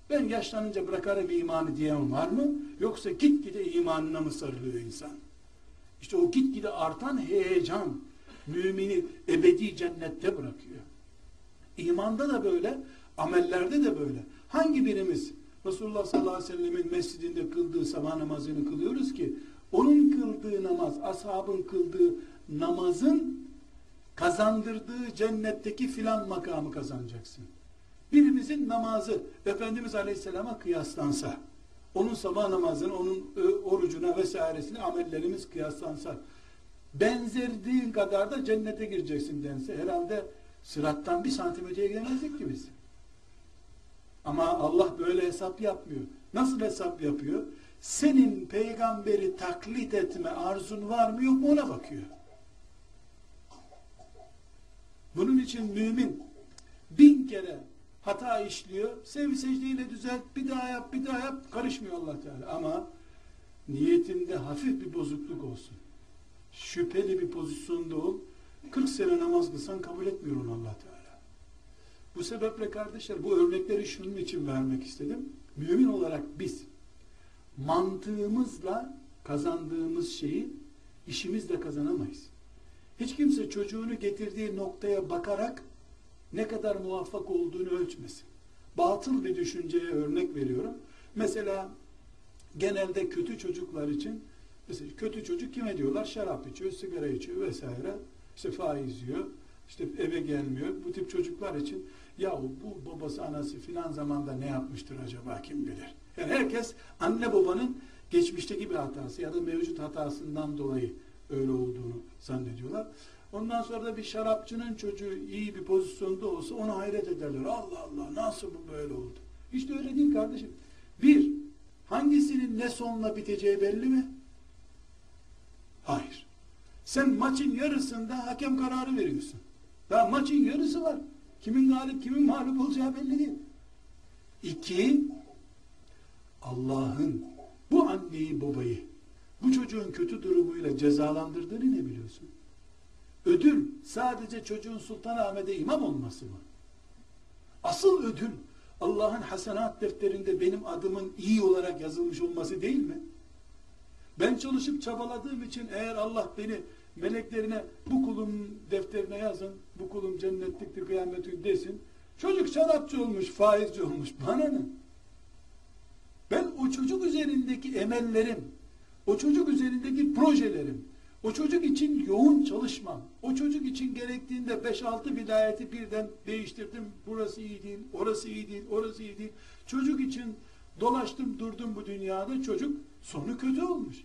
ben yaşlanınca bırakarım imanı diyen var mı? Yoksa gitgide imanına mı sarılıyor insan? İşte o gitgide artan heyecan mümini ebedi cennette bırakıyor. İmanda da böyle, amellerde de böyle. Hangi birimiz Resulullah sallallahu aleyhi ve sellemin mescidinde kıldığı sabah namazını kılıyoruz ki onun kıldığı namaz, ashabın kıldığı namazın kazandırdığı cennetteki filan makamı kazanacaksın. Birimizin namazı Efendimiz Aleyhisselam'a kıyaslansa, onun sabah namazını, onun e, orucuna vesairesine amellerimiz kıyaslansa, benzerdiğin kadar da cennete gireceksin dense, herhalde sırattan bir santim öteye gidemezdik ki biz. Ama Allah böyle hesap yapmıyor. Nasıl hesap yapıyor? Senin peygamberi taklit etme arzun var mı yok mu ona bakıyor. Bunun için mümin bin kere hata işliyor. Sev secdeyle düzelt, bir daha yap, bir daha yap. Karışmıyor allah Teala. Ama niyetinde hafif bir bozukluk olsun. Şüpheli bir pozisyonda ol. 40 sene namaz kılsan kabul etmiyor onu allah Teala. Bu sebeple kardeşler bu örnekleri şunun için vermek istedim. Mümin olarak biz mantığımızla kazandığımız şeyi işimizle kazanamayız. Hiç kimse çocuğunu getirdiği noktaya bakarak ne kadar muvaffak olduğunu ölçmesin. Batıl bir düşünceye örnek veriyorum. Mesela genelde kötü çocuklar için mesela kötü çocuk kime diyorlar? Şarap içiyor, sigara içiyor vesaire. İşte faiz yiyor. işte eve gelmiyor. Bu tip çocuklar için ya bu babası anası filan zamanda ne yapmıştır acaba kim bilir. Yani herkes anne babanın geçmişteki bir hatası ya da mevcut hatasından dolayı öyle olduğunu zannediyorlar. Ondan sonra da bir şarapçının çocuğu iyi bir pozisyonda olsa ona hayret ederler. Allah Allah nasıl bu böyle oldu? İşte öyle değil kardeşim. Bir, hangisinin ne sonla biteceği belli mi? Hayır. Sen maçın yarısında hakem kararı veriyorsun. Daha maçın yarısı var. Kimin galip, kimin mağlup olacağı belli değil. İki, Allah'ın bu anneyi babayı bu çocuğun kötü durumuyla cezalandırdığını ne biliyorsun? Ödül sadece çocuğun Sultanahmet'e imam olması mı? Asıl ödül Allah'ın hasenat defterinde benim adımın iyi olarak yazılmış olması değil mi? Ben çalışıp çabaladığım için eğer Allah beni meleklerine bu kulum defterine yazın, bu kulum cennetliktir kıyamet desin. Çocuk şarapçı olmuş, faizci olmuş. Bana ne? Ben o çocuk üzerindeki emellerim, o çocuk üzerindeki projelerim, o çocuk için yoğun çalışmam, o çocuk için gerektiğinde 5-6 vilayeti birden değiştirdim. Burası iyi değil, orası iyi değil, orası iyi değil. Çocuk için dolaştım durdum bu dünyada çocuk sonu kötü olmuş.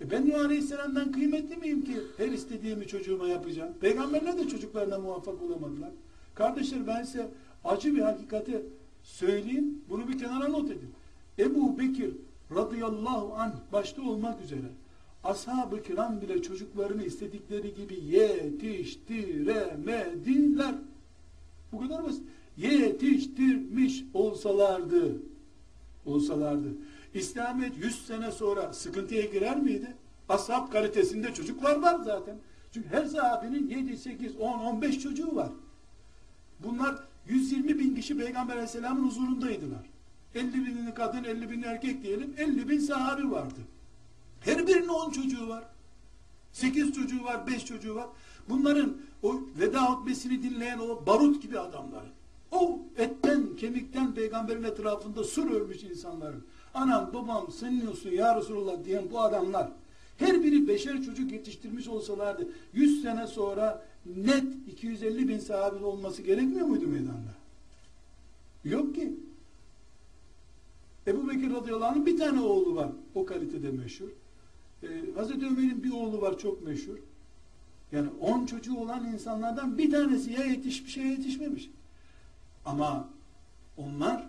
E ben Nuh Aleyhisselam'dan kıymetli miyim ki her istediğimi çocuğuma yapacağım? Peygamberler de çocuklarına muvaffak olamadılar. Kardeşler ben size acı bir hakikati söyleyeyim. Bunu bir kenara not edin. Ebu Bekir radıyallahu anh başta olmak üzere ashab-ı kiram bile çocuklarını istedikleri gibi yetiştiremediler. Bu kadar basit. Yetiştirmiş olsalardı olsalardı İslamiyet 100 sene sonra sıkıntıya girer miydi? Ashab kalitesinde çocuklar var zaten. Çünkü her sahabenin 7, 8, 10, 15 çocuğu var. Bunlar 120 bin kişi Peygamber Aleyhisselam'ın huzurundaydılar. 50 binini kadın, 50 bin erkek diyelim. 50 bin sahabi vardı. Her birinin 10 çocuğu var. 8 çocuğu var, 5 çocuğu var. Bunların o veda hutbesini dinleyen o barut gibi adamların. O etten, kemikten peygamberin etrafında sur örmüş insanların. Anam, babam, senin olsun ya Resulullah diyen bu adamlar. Her biri beşer çocuk yetiştirmiş olsalardı 100 sene sonra net 250 bin sahabe olması gerekmiyor muydu meydanda? Yok ki. Ebu Bekir radıyallahu anh'ın bir tane oğlu var. O kalitede meşhur. Ee, Hazreti Ömer'in bir oğlu var çok meşhur. Yani on çocuğu olan insanlardan bir tanesi ya yetişmiş ya yetişmemiş. Ama onlar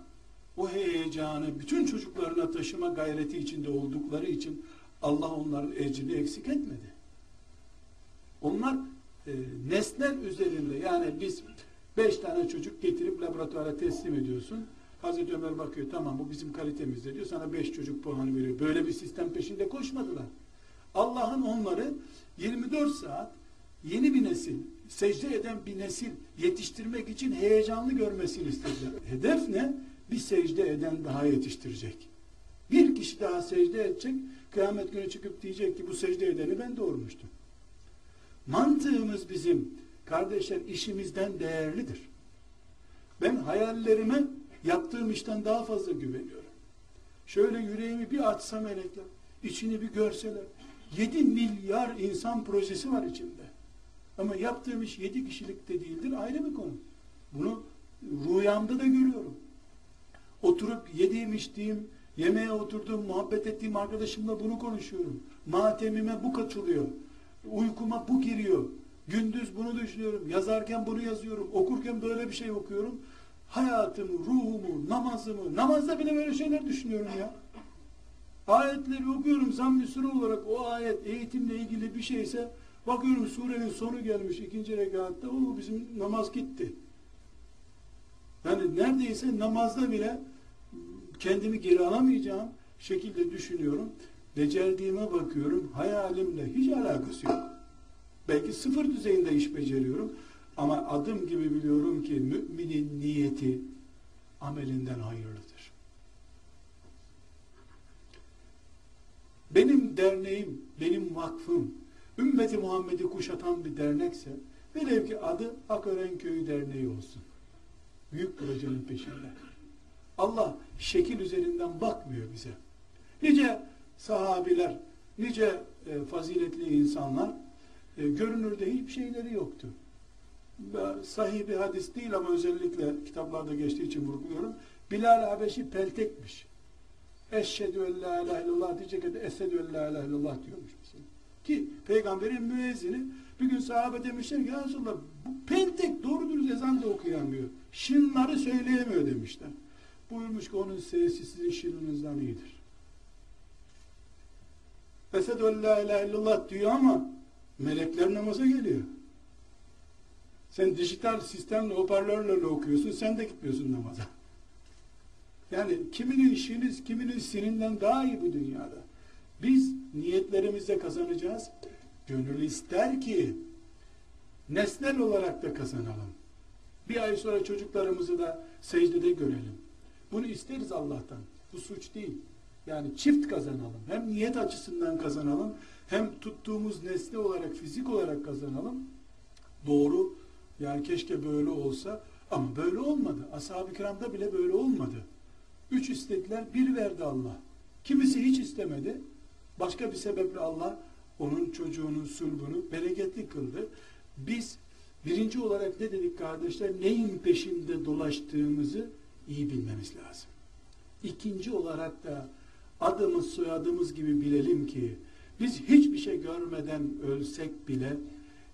o heyecanı bütün çocuklarına taşıma gayreti içinde oldukları için Allah onların ecrini eksik etmedi. Onlar e, nesnel üzerinde yani biz beş tane çocuk getirip laboratuvara teslim ediyorsun. Hazreti Ömer bakıyor tamam bu bizim kalitemizde diyor sana beş çocuk puanı veriyor. Böyle bir sistem peşinde koşmadılar. Allah'ın onları 24 saat yeni bir nesil, secde eden bir nesil yetiştirmek için heyecanlı görmesini istediler. Hedef ne? Bir secde eden daha yetiştirecek. Bir kişi daha secde edecek, kıyamet günü çıkıp diyecek ki bu secde edeni ben doğurmuştum. Mantığımız bizim, kardeşler işimizden değerlidir. Ben hayallerime yaptığım işten daha fazla güveniyorum. Şöyle yüreğimi bir açsam melekler, içini bir görseler, 7 milyar insan projesi var içinde. Ama yaptığım iş 7 kişilik de değildir, ayrı bir konu. Bunu rüyamda da görüyorum. Oturup yediğim, içtiğim, yemeğe oturduğum, muhabbet ettiğim arkadaşımla bunu konuşuyorum. Matemime bu katılıyor. Uykuma bu giriyor. Gündüz bunu düşünüyorum. Yazarken bunu yazıyorum. Okurken böyle bir şey okuyorum. Hayatımı, ruhumu, namazımı, namazda bile böyle şeyler düşünüyorum ya. Ayetleri okuyorum zamm-ı olarak o ayet eğitimle ilgili bir şeyse bakıyorum surenin sonu gelmiş ikinci rekatta o bizim namaz gitti. Yani neredeyse namazda bile kendimi geri alamayacağım şekilde düşünüyorum. Becerdiğime bakıyorum. Hayalimle hiç alakası yok. Belki sıfır düzeyinde iş beceriyorum. Ama adım gibi biliyorum ki müminin niyeti amelinden hayırlıdır. Benim derneğim, benim vakfım, ümmeti Muhammed'i kuşatan bir dernekse, velev ki adı Akören Köyü Derneği olsun. Büyük projenin peşinde. Allah şekil üzerinden bakmıyor bize. Nice sahabiler, nice e, faziletli insanlar e, görünürde hiçbir şeyleri yoktu. Sahih bir hadis değil ama özellikle kitaplarda geçtiği için vurguluyorum. Bilal Habeşi peltekmiş. Eşhedü en la ilahe illallah diyecek de esedü en la ilahe illallah diyormuş. Ki peygamberin müezzini bir gün sahabe demişler ki Resulallah bu peltek doğru dürüst ezan da okuyamıyor. Şınları söyleyemiyor demişler. Buyurmuş ki onun sesi sizin şirinizden iyidir. Esedü en la ilahe illallah diyor ama melekler namaza geliyor. Sen dijital sistemle, hoparlörlerle okuyorsun, sen de gitmiyorsun namaza. Yani kiminin işiniz, kiminin sininden daha iyi bu dünyada. Biz niyetlerimizle kazanacağız. Gönül ister ki nesnel olarak da kazanalım. Bir ay sonra çocuklarımızı da secdede görelim. Bunu isteriz Allah'tan. Bu suç değil. Yani çift kazanalım. Hem niyet açısından kazanalım, hem tuttuğumuz nesne olarak, fizik olarak kazanalım. Doğru. Yani keşke böyle olsa ama böyle olmadı. Ashab-ı kiramda bile böyle olmadı. Üç istediler, bir verdi Allah. Kimisi hiç istemedi. Başka bir sebeple Allah onun çocuğunun sulbunu bereketli kıldı. Biz birinci olarak ne dedik kardeşler? Neyin peşinde dolaştığımızı iyi bilmemiz lazım. İkinci olarak da adımız soyadımız gibi bilelim ki biz hiçbir şey görmeden ölsek bile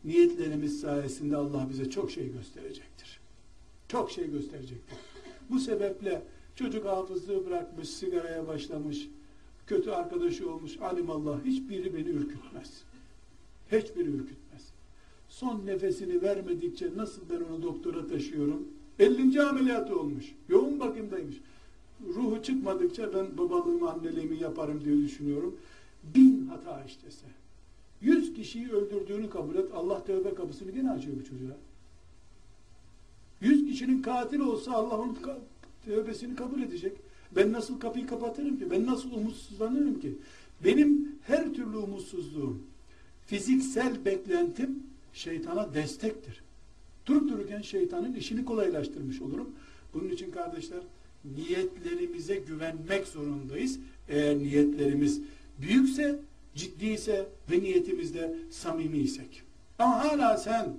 niyetlerimiz sayesinde Allah bize çok şey gösterecektir. Çok şey gösterecektir. Bu sebeple çocuk hafızlığı bırakmış, sigaraya başlamış, kötü arkadaşı olmuş, alimallah hiçbiri beni ürkütmez. Hiçbiri ürkütmez. Son nefesini vermedikçe nasıl ben onu doktora taşıyorum? 50. ameliyatı olmuş. Yoğun bakımdaymış. Ruhu çıkmadıkça ben babalığımı, anneliğimi yaparım diye düşünüyorum. Bin hata işlese. Yüz kişiyi öldürdüğünü kabul et. Allah tövbe kapısını gene açıyor bu çocuğa. Yüz kişinin katil olsa Allah onun tövbesini kabul edecek. Ben nasıl kapıyı kapatırım ki? Ben nasıl umutsuzlanırım ki? Benim her türlü umutsuzluğum, fiziksel beklentim şeytana destektir. Durup dururken şeytanın işini kolaylaştırmış olurum. Bunun için kardeşler niyetlerimize güvenmek zorundayız. Eğer niyetlerimiz büyükse, ciddiyse ve niyetimizde samimiysek. Ama hala sen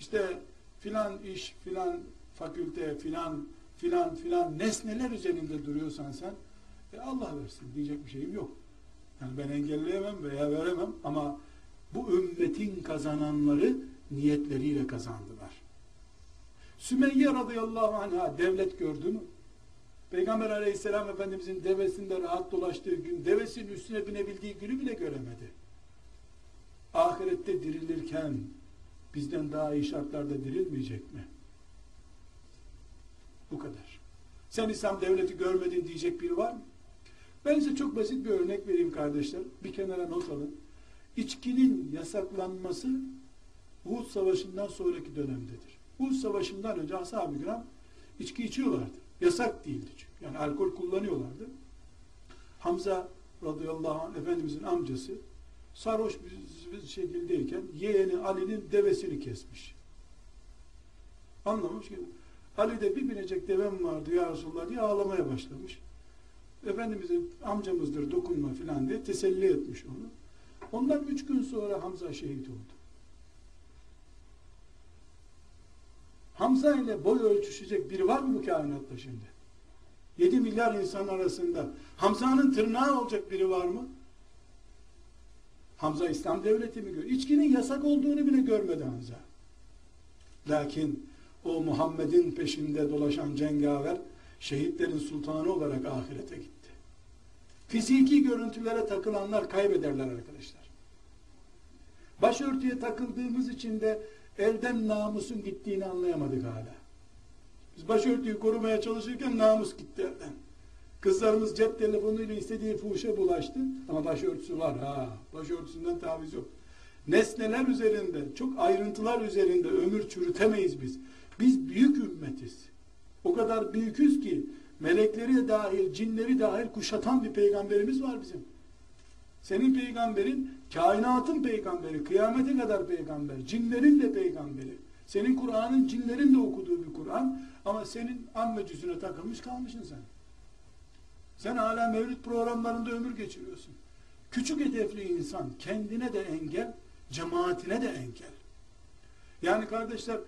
işte filan iş, filan fakülte, filan filan filan nesneler üzerinde duruyorsan sen e Allah versin diyecek bir şeyim yok. Yani ben engelleyemem veya veremem ama bu ümmetin kazananları niyetleriyle kazandılar. Sümeyye radıyallahu anha devlet gördü mü? Peygamber aleyhisselam efendimizin devesinde rahat dolaştığı gün, devesinin üstüne binebildiği günü bile göremedi. Ahirette dirilirken bizden daha iyi şartlarda dirilmeyecek mi? Bu kadar. Sen İslam devleti görmedin diyecek biri var mı? Ben size çok basit bir örnek vereyim kardeşler. Bir kenara not alın. İçkinin yasaklanması Uhud Savaşı'ndan sonraki dönemdedir. Uhud Savaşı'ndan önce ashab-ı kiram içki içiyorlardı. Yasak değildi çünkü. Yani alkol kullanıyorlardı. Hamza radıyallahu anh Efendimizin amcası sarhoş bir şekildeyken yeğeni Ali'nin devesini kesmiş. Anlamış ki Ali de bir binecek devem vardı ya Resulullah diye ağlamaya başlamış. Efendimiz'e amcamızdır dokunma filan diye teselli etmiş onu. Ondan üç gün sonra Hamza şehit oldu. Hamza ile boy ölçüşecek biri var mı bu kainatta şimdi? 7 milyar insan arasında Hamza'nın tırnağı olacak biri var mı? Hamza İslam devleti mi görüyor? İçkinin yasak olduğunu bile görmedi Hamza. Lakin o Muhammed'in peşinde dolaşan cengaver şehitlerin sultanı olarak ahirete gitti. Fiziki görüntülere takılanlar kaybederler arkadaşlar. Başörtüye takıldığımız için de elden namusun gittiğini anlayamadık hala. Biz başörtüyü korumaya çalışırken namus gitti elden. Kızlarımız cep telefonuyla istediği fuhuşa bulaştı ama başörtüsü var ha. Başörtüsünden taviz yok. Nesneler üzerinde, çok ayrıntılar üzerinde ömür çürütemeyiz biz. Biz büyük ümmetiz. O kadar büyüküz ki melekleri dahil, cinleri dahil kuşatan bir peygamberimiz var bizim. Senin peygamberin kainatın peygamberi, kıyamete kadar peygamber, cinlerin de peygamberi. Senin Kur'an'ın cinlerin de okuduğu bir Kur'an ama senin amme takılmış kalmışsın sen. Sen hala mevlüt programlarında ömür geçiriyorsun. Küçük hedefli insan kendine de engel, cemaatine de engel. Yani kardeşler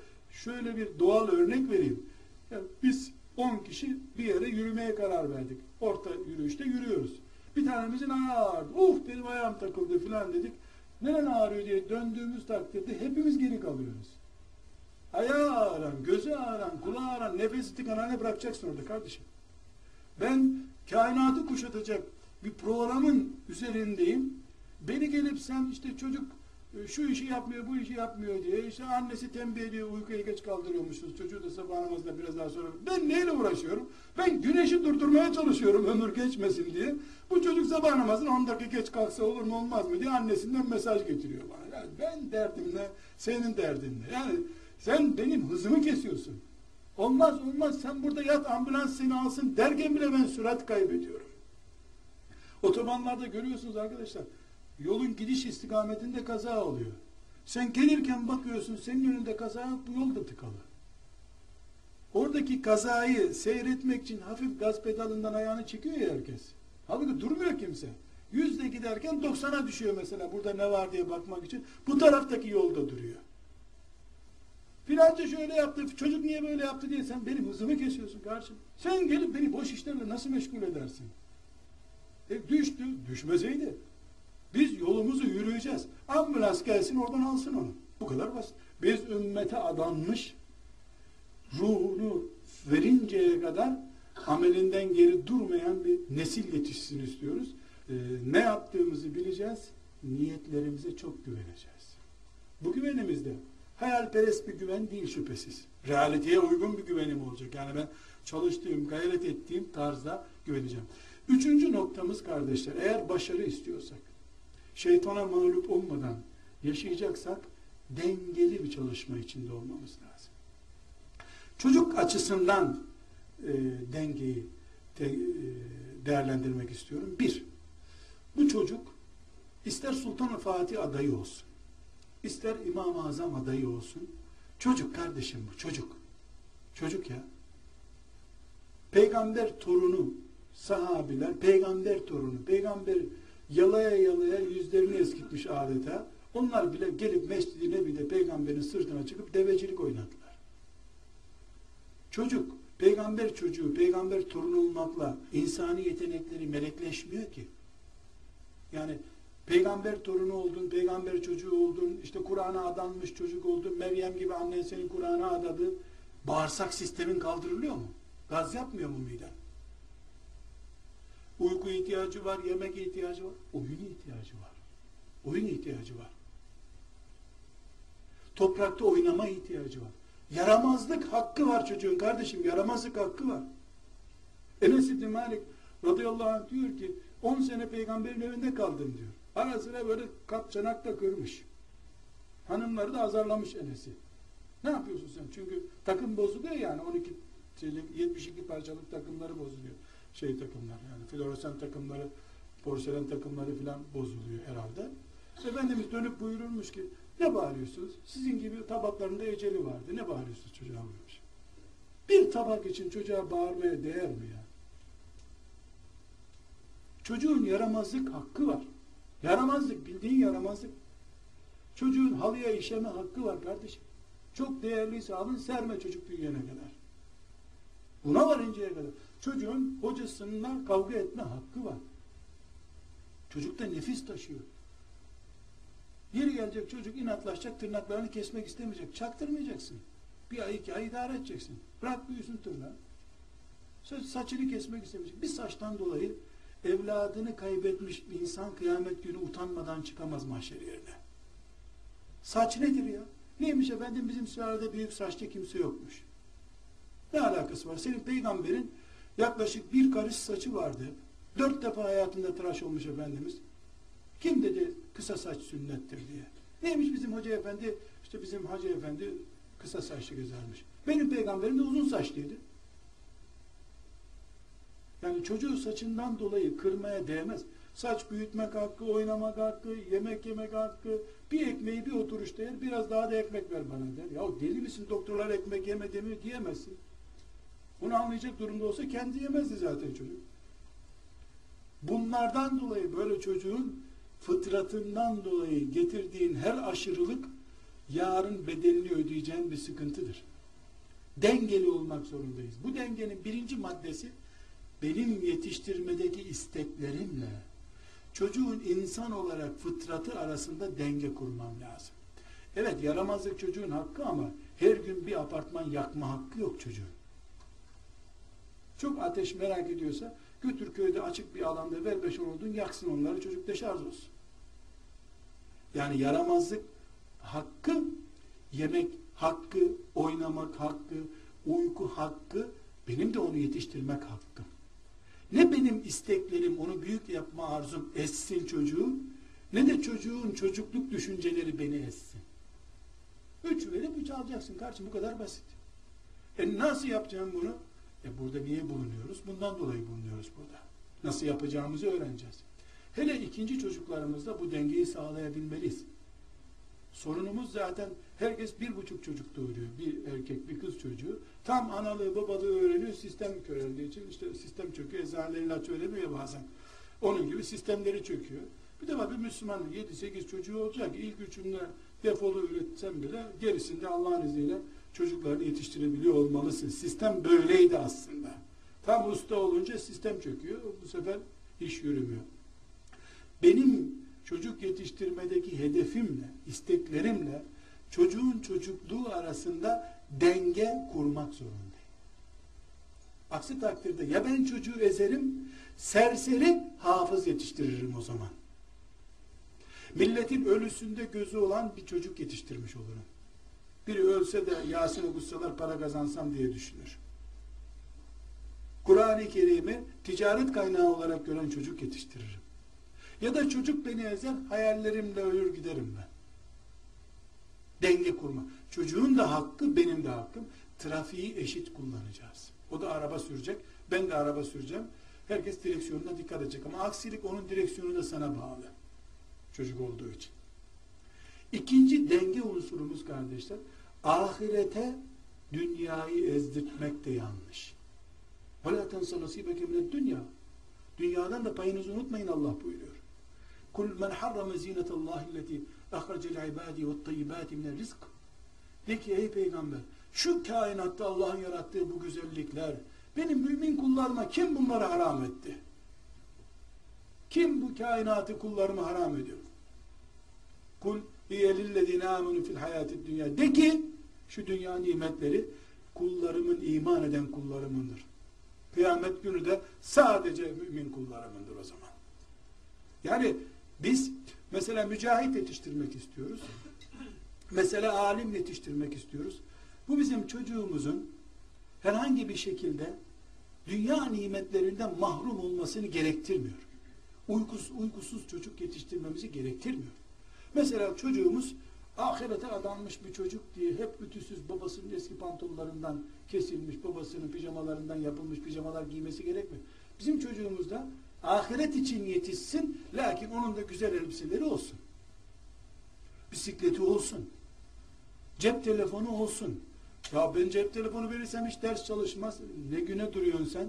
şöyle bir doğal örnek vereyim. Ya biz 10 kişi bir yere yürümeye karar verdik. Orta yürüyüşte yürüyoruz. Bir tanemizin ayağı ağrıdı. Uf benim ayağım takıldı filan dedik. Neren ağrıyor diye döndüğümüz takdirde hepimiz geri kalıyoruz. Ayağı ağıran, gözü ağıran, kulağı ağıran, nefesi tıkanan ne bırakacaksın orada kardeşim? Ben kainatı kuşatacak bir programın üzerindeyim. Beni gelip sen işte çocuk şu işi yapmıyor, bu işi yapmıyor diye işte annesi tembih ediyor, uykuya geç kaldırıyormuşsunuz. Çocuğu da sabah namazında biraz daha sonra. Ben neyle uğraşıyorum? Ben güneşi durdurmaya çalışıyorum ömür geçmesin diye. Bu çocuk sabah namazına 10 dakika geç kalksa olur mu olmaz mı diye annesinden mesaj getiriyor bana. Yani ben derdimle, senin derdinle. Yani sen benim hızımı kesiyorsun. Olmaz olmaz sen burada yat ambulans seni alsın derken bile ben sürat kaybediyorum. Otobanlarda görüyorsunuz arkadaşlar. Yolun gidiş istikametinde kaza oluyor. Sen gelirken bakıyorsun senin önünde kaza bu yol da tıkalı. Oradaki kazayı seyretmek için hafif gaz pedalından ayağını çekiyor ya herkes. Halbuki durmuyor kimse. Yüzde giderken 90'a düşüyor mesela burada ne var diye bakmak için. Bu taraftaki yolda duruyor. Filanca şöyle yaptı, çocuk niye böyle yaptı diye sen benim hızımı kesiyorsun kardeşim. Sen gelip beni boş işlerle nasıl meşgul edersin? E düştü, düşmeseydi. Biz yolumuzu yürüyeceğiz. Ambulans gelsin oradan alsın onu. Bu kadar basit. Biz ümmete adanmış, ruhunu verinceye kadar amelinden geri durmayan bir nesil yetişsin istiyoruz. Ee, ne yaptığımızı bileceğiz, niyetlerimize çok güveneceğiz. Bu güvenimizde hayalperest bir güven değil şüphesiz. Realiteye uygun bir güvenim olacak. Yani ben çalıştığım, gayret ettiğim tarzda güveneceğim. Üçüncü noktamız kardeşler, eğer başarı istiyorsak, şeytana mağlup olmadan yaşayacaksak, dengeli bir çalışma içinde olmamız lazım. Çocuk açısından e, dengeyi de, e, değerlendirmek istiyorum. Bir, bu çocuk ister Sultan Fatih adayı olsun, ister İmam-ı Azam adayı olsun, çocuk kardeşim bu, çocuk. Çocuk ya. Peygamber torunu, sahabiler, peygamber torunu, peygamber yalaya yalaya yüzlerini eskitmiş adeta. Onlar bile gelip Mescid-i Nebi'de peygamberin sırtına çıkıp devecilik oynadılar. Çocuk, peygamber çocuğu, peygamber torunu olmakla insani yetenekleri melekleşmiyor ki. Yani peygamber torunu oldun, peygamber çocuğu oldun, işte Kur'an'a adanmış çocuk oldun, Meryem gibi annen seni Kur'an'a adadı. Bağırsak sistemin kaldırılıyor mu? Gaz yapmıyor mu miden? Uyku ihtiyacı var, yemek ihtiyacı var, oyun ihtiyacı var. Oyun ihtiyacı var. Toprakta oynama ihtiyacı var. Yaramazlık hakkı var çocuğun kardeşim, yaramazlık hakkı var. Enes İbni Malik radıyallahu anh diyor ki 10 sene peygamberin evinde kaldım diyor. Ara böyle kap çanakta kırmış. Hanımları da azarlamış Enes'i. Ne yapıyorsun sen? Çünkü takım bozuluyor yani 12 şeylik, 72 parçalık takımları bozuluyor. Şey takımlar yani floresan takımları, porselen takımları filan bozuluyor herhalde. Efendimiz dönüp buyurulmuş ki ne bağırıyorsunuz? Sizin gibi tabaklarında eceli vardı. Ne bağırıyorsunuz çocuğa buyurmuş. Bir tabak için çocuğa bağırmaya değer mi ya? Çocuğun yaramazlık hakkı var. Yaramazlık, bildiğin yaramazlık. Çocuğun halıya işeme hakkı var kardeşim. Çok değerliyse alın serme çocuk büyüyene kadar. Buna varıncaya kadar. Çocuğun hocasından kavga etme hakkı var. Çocuk da nefis taşıyor. Yeri gelecek çocuk inatlaşacak, tırnaklarını kesmek istemeyecek. Çaktırmayacaksın. Bir ay, iki ay idare edeceksin. Bırak büyüsün tırnağı. Saçını kesmek istemeyecek. Bir saçtan dolayı evladını kaybetmiş bir insan kıyamet günü utanmadan çıkamaz mahşer yerine. Saç nedir ya? Neymiş efendim bizim sülalede büyük saçlı kimse yokmuş. Ne alakası var? Senin peygamberin yaklaşık bir karış saçı vardı. Dört defa hayatında tıraş olmuş Efendimiz. Kim dedi kısa saç sünnettir diye. Neymiş bizim hoca efendi? İşte bizim hacı efendi kısa saçlı gezermiş. Benim peygamberim de uzun saçlıydı. Yani çocuğu saçından dolayı kırmaya değmez. Saç büyütmek hakkı, oynamak hakkı, yemek yemek hakkı. Bir ekmeği bir oturuşta yer, biraz daha da ekmek ver bana der. Ya deli misin doktorlar ekmek yeme demiyor diyemezsin. Bunu anlayacak durumda olsa kendi yemezdi zaten çocuk. Bunlardan dolayı böyle çocuğun fıtratından dolayı getirdiğin her aşırılık yarın bedelini ödeyeceğin bir sıkıntıdır. Dengeli olmak zorundayız. Bu dengenin birinci maddesi benim yetiştirmedeki isteklerimle çocuğun insan olarak fıtratı arasında denge kurmam lazım. Evet yaramazlık çocuğun hakkı ama her gün bir apartman yakma hakkı yok çocuğun. Çok ateş merak ediyorsa götür köyde açık bir alanda ver beş odun yaksın onları çocuk deşarj olsun. Yani yaramazlık hakkı, yemek hakkı, oynamak hakkı, uyku hakkı, benim de onu yetiştirmek hakkım. Ne benim isteklerim, onu büyük yapma arzum essin çocuğu, ne de çocuğun çocukluk düşünceleri beni essin. Üç verip üç alacaksın kardeşim bu kadar basit. E nasıl yapacağım bunu? E burada niye bulunuyoruz? Bundan dolayı bulunuyoruz burada. Nasıl yapacağımızı öğreneceğiz. Hele ikinci çocuklarımızda bu dengeyi sağlayabilmeliyiz. Sorunumuz zaten herkes bir buçuk çocuk doğuruyor. Bir erkek, bir kız çocuğu. Tam analığı, babalığı öğreniyor. Sistem köreldiği için işte sistem çöküyor. Eczaneler ilaç öğreniyor ya bazen. Onun gibi sistemleri çöküyor. Bir de var bir Müslüman 7-8 çocuğu olacak. İlk üçünde defolu üretsen bile gerisinde Allah'ın izniyle çocuklarını yetiştirebiliyor olmalısın. Sistem böyleydi aslında. Tam usta olunca sistem çöküyor. Bu sefer iş yürümüyor. Benim çocuk yetiştirmedeki hedefimle, isteklerimle çocuğun çocukluğu arasında denge kurmak zorundayım. Aksi takdirde ya ben çocuğu ezerim, serseri hafız yetiştiririm o zaman. Milletin ölüsünde gözü olan bir çocuk yetiştirmiş olurum. Biri ölse de Yasin okusalar para kazansam diye düşünür. Kur'an-ı Kerim'i ticaret kaynağı olarak gören çocuk yetiştiririm. Ya da çocuk beni ezer, hayallerimle ölür giderim ben. Denge kurma. Çocuğun da hakkı, benim de hakkım. Trafiği eşit kullanacağız. O da araba sürecek, ben de araba süreceğim. Herkes direksiyonuna dikkat edecek ama aksilik onun direksiyonu da sana bağlı. Çocuk olduğu için. İkinci denge unsurumuz kardeşler, ahirete dünyayı ezdirtmek de yanlış. وَلَا تَنْسَ نَصِيبَكَ مِنَ dünya. Dünyadan da payınızı unutmayın Allah buyuruyor. Kul men harrama zinetallahi allati ahracel ibadi ve tayyibati minel rizk. De ki ey peygamber şu kainatta Allah'ın yarattığı bu güzellikler benim mümin kullarıma kim bunları haram etti? Kim bu kainatı kullarıma haram ediyor? Kul hiyelillezine amenu fil hayatid dünya. De ki şu dünya nimetleri kullarımın iman eden kullarımındır. Kıyamet günü de sadece mümin kullarımındır o zaman. Yani biz mesela mücahit yetiştirmek istiyoruz. Mesela alim yetiştirmek istiyoruz. Bu bizim çocuğumuzun herhangi bir şekilde dünya nimetlerinden mahrum olmasını gerektirmiyor. Uykusuz, uykusuz çocuk yetiştirmemizi gerektirmiyor. Mesela çocuğumuz ahirete adanmış bir çocuk diye hep ütüsüz babasının eski pantolonlarından kesilmiş, babasının pijamalarından yapılmış pijamalar giymesi gerekmiyor. Bizim çocuğumuz da ahiret için yetişsin, lakin onun da güzel elbiseleri olsun. Bisikleti olsun. Cep telefonu olsun. Ya ben cep telefonu verirsem hiç ders çalışmaz. Ne güne duruyorsun sen?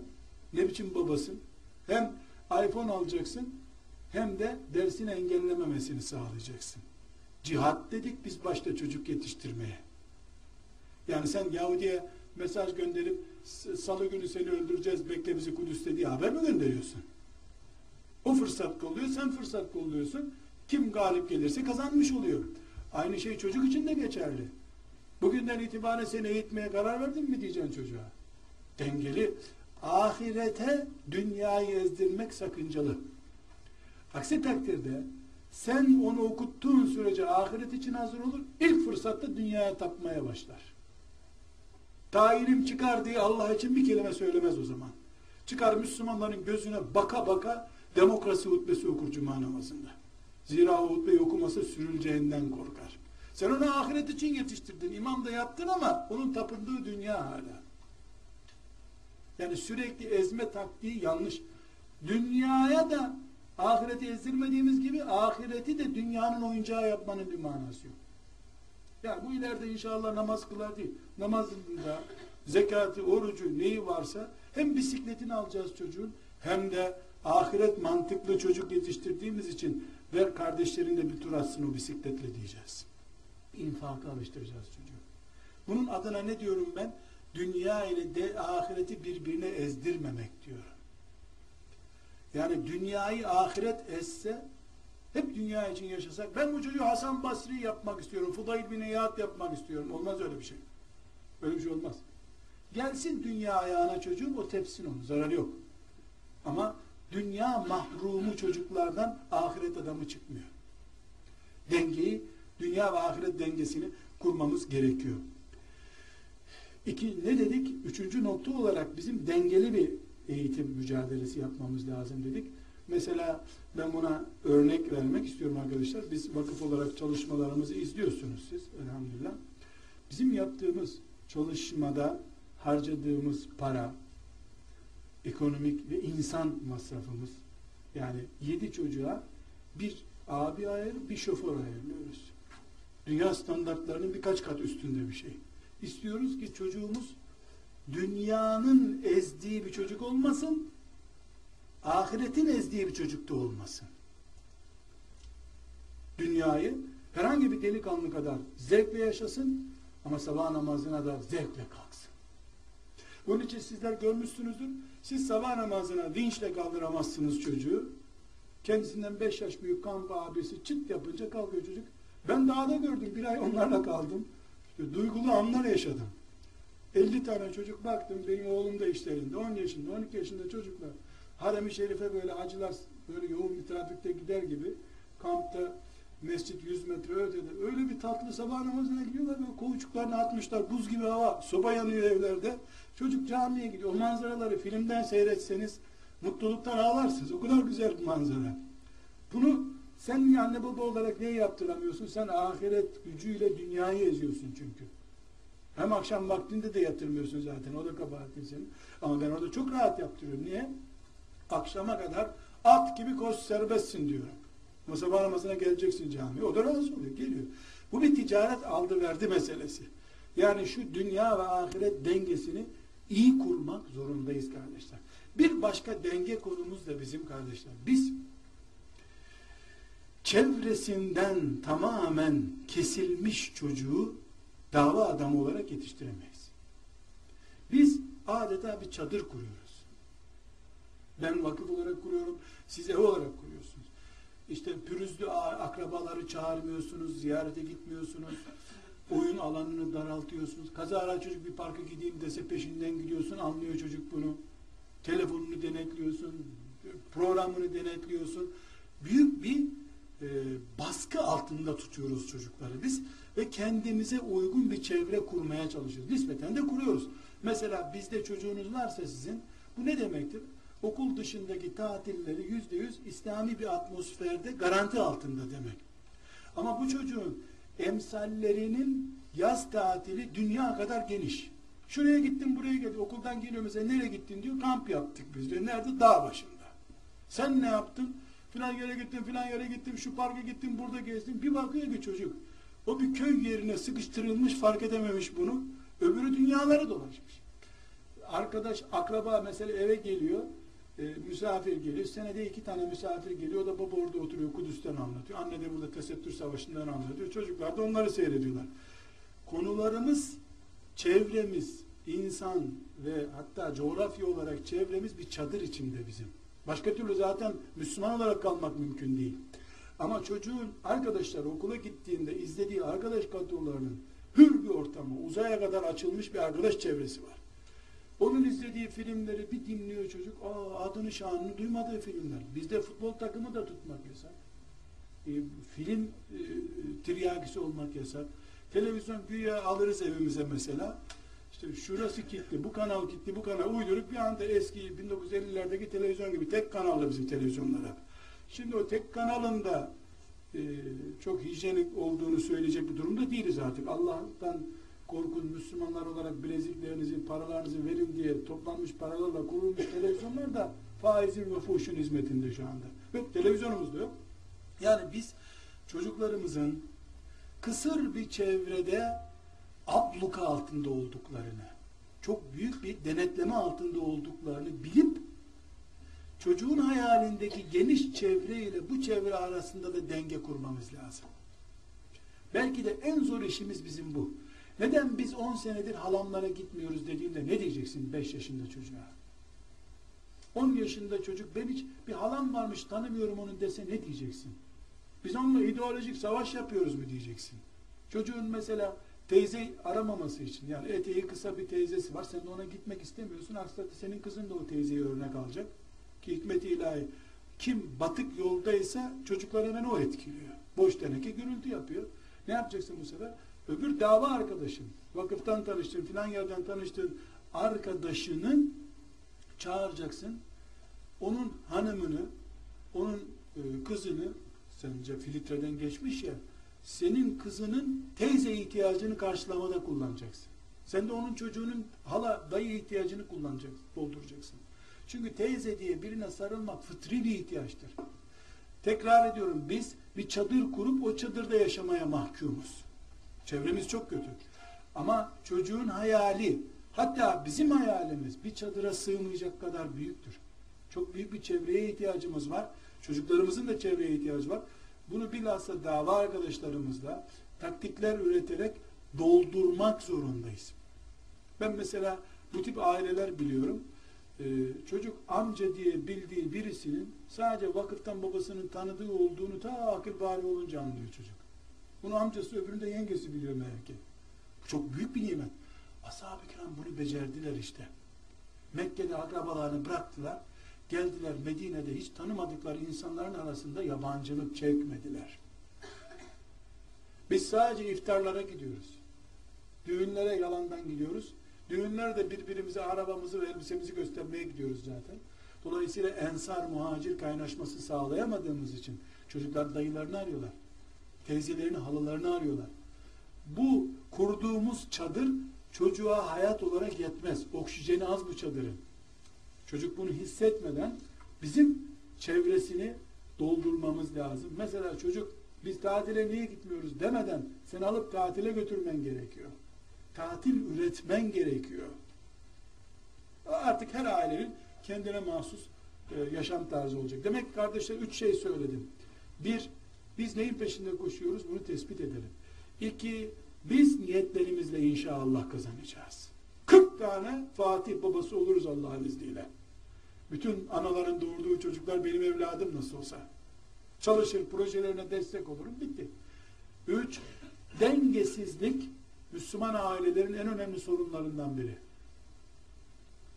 Ne biçim babasın? Hem iPhone alacaksın, hem de dersini engellememesini sağlayacaksın. Cihat dedik biz başta çocuk yetiştirmeye. Yani sen Yahudi'ye mesaj gönderip salı günü seni öldüreceğiz bekle bizi Kudüs'te diye haber mi gönderiyorsun? O fırsat kolluyor, sen fırsat kolluyorsun. Kim galip gelirse kazanmış oluyor. Aynı şey çocuk için de geçerli. Bugünden itibaren seni eğitmeye karar verdin mi diyeceksin çocuğa. Dengeli. Ahirete dünyayı ezdirmek sakıncalı. Aksi takdirde sen onu okuttuğun sürece ahiret için hazır olur. İlk fırsatta dünyaya tapmaya başlar. Tayinim çıkar diye Allah için bir kelime söylemez o zaman. Çıkar Müslümanların gözüne baka baka demokrasi hutbesi okur cuma namazında. Zira o hutbeyi okumasa sürüleceğinden korkar. Sen onu ahiret için yetiştirdin, imam da yaptın ama onun tapındığı dünya hala. Yani sürekli ezme taktiği yanlış. Dünyaya da ahireti ezdirmediğimiz gibi ahireti de dünyanın oyuncağı yapmanın bir manası yok. Yani bu ileride inşallah namaz kılar değil. Namazında zekatı, orucu neyi varsa hem bisikletini alacağız çocuğun hem de ahiret mantıklı çocuk yetiştirdiğimiz için ver kardeşlerin de bir tur atsın o bisikletle diyeceğiz. İnfakı alıştıracağız çocuğu. Bunun adına ne diyorum ben? Dünya ile de ahireti birbirine ezdirmemek diyorum. Yani dünyayı ahiret etse hep dünya için yaşasak ben bu çocuğu Hasan Basri yapmak istiyorum. Fudayl bin İyad yapmak istiyorum. Olmaz öyle bir şey. Öyle bir şey olmaz. Gelsin dünya ayağına çocuğum o tepsin onu. Zararı yok. Ama dünya mahrumu çocuklardan ahiret adamı çıkmıyor. dengeyi, dünya ve ahiret dengesini kurmamız gerekiyor. İki, ne dedik? Üçüncü nokta olarak bizim dengeli bir eğitim mücadelesi yapmamız lazım dedik. Mesela ben buna örnek vermek istiyorum arkadaşlar. Biz vakıf olarak çalışmalarımızı izliyorsunuz siz elhamdülillah. Bizim yaptığımız çalışmada harcadığımız para, ekonomik ve insan masrafımız yani yedi çocuğa bir abi ayır, bir şoför ayırıyoruz. Dünya standartlarının birkaç kat üstünde bir şey. İstiyoruz ki çocuğumuz dünyanın ezdiği bir çocuk olmasın, ahiretin ezdiği bir çocuk da olmasın. Dünyayı herhangi bir delikanlı kadar zevkle yaşasın ama sabah namazına da zevkle kalksın. Bunun için sizler görmüşsünüzdür. Siz sabah namazına vinçle kaldıramazsınız çocuğu. Kendisinden beş yaş büyük kamp abisi çıt yapınca kalkıyor çocuk. Ben dağda gördüm. Bir ay onlarla kaldım. İşte duygulu anlar yaşadım. 50 tane çocuk baktım. Benim oğlum da işlerinde. 10 yaşında, 12 yaşında çocuklar. Harem-i Şerif'e böyle acılar böyle yoğun bir trafikte gider gibi kampta mescit 100 metre ötede. Öyle bir tatlı sabah namazına gidiyorlar. Böyle kovuçuklarını atmışlar. Buz gibi hava. Soba yanıyor evlerde. Çocuk camiye gidiyor. O manzaraları filmden seyretseniz mutluluktan ağlarsınız. O kadar güzel bir manzara. Bunu sen anne baba olarak ne yaptıramıyorsun? Sen ahiret gücüyle dünyayı eziyorsun çünkü. Hem akşam vaktinde de yatırmıyorsun zaten. O da kabahatin senin. Ama ben orada çok rahat yaptırıyorum. Niye? Akşama kadar at gibi koş serbestsin diyorum. Ama sabah namazına geleceksin camiye. O da razı oluyor. Geliyor. Bu bir ticaret aldı verdi meselesi. Yani şu dünya ve ahiret dengesini iyi kurmak zorundayız kardeşler. Bir başka denge konumuz da bizim kardeşler. Biz çevresinden tamamen kesilmiş çocuğu dava adamı olarak yetiştiremeyiz. Biz adeta bir çadır kuruyoruz. Ben vakıf olarak kuruyorum, siz ev olarak kuruyorsunuz. İşte pürüzlü akrabaları çağırmıyorsunuz, ziyarete gitmiyorsunuz, oyun alanını daraltıyorsunuz. Kazara çocuk bir parka gideyim dese peşinden gidiyorsun, anlıyor çocuk bunu. Telefonunu denetliyorsun, programını denetliyorsun. Büyük bir e, baskı altında tutuyoruz çocukları biz ve kendimize uygun bir çevre kurmaya çalışıyoruz. Nispeten de kuruyoruz. Mesela bizde çocuğunuz varsa sizin bu ne demektir? Okul dışındaki tatilleri yüzde yüz İslami bir atmosferde garanti altında demek. Ama bu çocuğun emsallerinin yaz tatili dünya kadar geniş. Şuraya gittim buraya geldim. Okuldan geliyor mesela nereye gittin diyor. Kamp yaptık biz diyor. Nerede? Dağ başında. Sen ne yaptın? Filan yere gittim, filan yere gittim, şu parka gittim, burada gezdim. Bir bakıyor ki çocuk. O bir köy yerine sıkıştırılmış, fark edememiş bunu. Öbürü dünyaları dolaşmış. Arkadaş, akraba mesela eve geliyor. E, misafir geliyor. Senede iki tane misafir geliyor. O da baba orada oturuyor. Kudüs'ten anlatıyor. Anne de burada Tesettür Savaşı'ndan anlatıyor. Çocuklar da onları seyrediyorlar. Konularımız, çevremiz, insan ve hatta coğrafya olarak çevremiz bir çadır içinde bizim. Başka türlü zaten Müslüman olarak kalmak mümkün değil. Ama çocuğun arkadaşlar okula gittiğinde izlediği arkadaş kadrolarının hür bir ortamı, uzaya kadar açılmış bir arkadaş çevresi var. Onun izlediği filmleri bir dinliyor çocuk. Aa, adını şanını duymadığı filmler. Bizde futbol takımı da tutmak yasak. E, film e, tiryakisi olmak yasak. Televizyon güya alırız evimize mesela. İşte şurası kilitli, bu kanal kilitli, bu kanal uyduruk bir anda eski 1950'lerdeki televizyon gibi tek kanallı bizim televizyonlar Şimdi o tek kanalında e, çok hijyenik olduğunu söyleyecek bir durumda değiliz artık. Allah'tan korkun Müslümanlar olarak bileziklerinizi, paralarınızı verin diye toplanmış paralarla kurulmuş televizyonlar da faizin ve fuhuşun hizmetinde şu anda. Yok televizyonumuz da yok. Yani biz çocuklarımızın kısır bir çevrede abluka altında olduklarını, çok büyük bir denetleme altında olduklarını bilip çocuğun hayalindeki geniş çevre ile bu çevre arasında da denge kurmamız lazım. Belki de en zor işimiz bizim bu. Neden biz 10 senedir halamlara gitmiyoruz dediğinde ne diyeceksin 5 yaşında çocuğa? 10 yaşında çocuk ben hiç bir halam varmış tanımıyorum onu dese ne diyeceksin? Biz onunla ideolojik savaş yapıyoruz mu diyeceksin? Çocuğun mesela teyze aramaması için yani eteği kısa bir teyzesi var sen de ona gitmek istemiyorsun aslında senin kızın da o teyzeyi örnek alacak ki hikmet ilahi Kim batık yoldaysa çocuklar hemen o etkiliyor. Boş teneke gürültü yapıyor. Ne yapacaksın bu sefer? Öbür dava arkadaşın, vakıftan tanıştığın, filan yerden tanıştığın arkadaşını çağıracaksın. Onun hanımını, onun e, kızını, sence filtreden geçmiş ya, senin kızının teyze ihtiyacını karşılamada kullanacaksın. Sen de onun çocuğunun hala dayı ihtiyacını kullanacaksın, dolduracaksın. Çünkü teyze diye birine sarılmak fıtri bir ihtiyaçtır. Tekrar ediyorum biz bir çadır kurup o çadırda yaşamaya mahkumuz. Çevremiz çok kötü. Ama çocuğun hayali, hatta bizim hayalimiz bir çadıra sığmayacak kadar büyüktür. Çok büyük bir çevreye ihtiyacımız var. Çocuklarımızın da çevreye ihtiyacı var. Bunu bilhassa dava arkadaşlarımızla taktikler üreterek doldurmak zorundayız. Ben mesela bu tip aileler biliyorum. Ee, çocuk amca diye bildiği birisinin sadece vakıftan babasının tanıdığı olduğunu ta akıl bari olunca anlıyor çocuk. Bunu amcası öbürünü de yengesi biliyor meğer ki. Bu çok büyük bir nimet. Ashab-ı kiram bunu becerdiler işte. Mekke'de akrabalarını bıraktılar. Geldiler Medine'de hiç tanımadıkları insanların arasında yabancılık çekmediler. Biz sadece iftarlara gidiyoruz. Düğünlere yalandan gidiyoruz. Düğünlerde birbirimize arabamızı ve elbisemizi göstermeye gidiyoruz zaten. Dolayısıyla ensar muhacir kaynaşması sağlayamadığımız için çocuklar dayılarını arıyorlar. Teyzelerini, halılarını arıyorlar. Bu kurduğumuz çadır çocuğa hayat olarak yetmez. Oksijeni az bu çadırın. Çocuk bunu hissetmeden bizim çevresini doldurmamız lazım. Mesela çocuk biz tatile niye gitmiyoruz demeden sen alıp tatile götürmen gerekiyor. Tatil üretmen gerekiyor. Artık her ailenin kendine mahsus e, yaşam tarzı olacak. Demek kardeşler üç şey söyledim. Bir, biz neyin peşinde koşuyoruz bunu tespit edelim. İki, biz niyetlerimizle inşallah kazanacağız. 40 tane Fatih babası oluruz Allah'ın izniyle. Bütün anaların doğurduğu çocuklar benim evladım nasıl olsa. Çalışır, projelerine destek olurum, bitti. Üç, dengesizlik Müslüman ailelerin en önemli sorunlarından biri.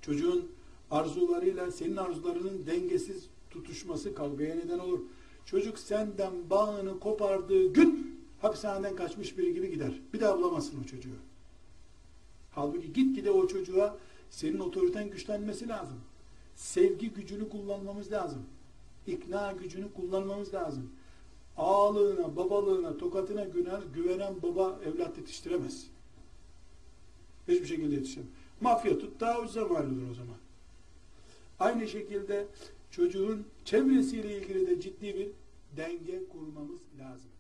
Çocuğun arzularıyla senin arzularının dengesiz tutuşması kavgaya neden olur. Çocuk senden bağını kopardığı gün hapishaneden kaçmış biri gibi gider. Bir daha bulamazsın o çocuğu. Halbuki gitgide o çocuğa senin otoriten güçlenmesi lazım. Sevgi gücünü kullanmamız lazım. İkna gücünü kullanmamız lazım. Ağalığına, babalığına, tokatına güvenen, güvenen baba evlat yetiştiremez. Hiçbir şekilde yetişemez. Mafya tut daha ucuza mal olur o zaman. Aynı şekilde çocuğun çevresiyle ilgili de ciddi bir denge kurmamız lazım.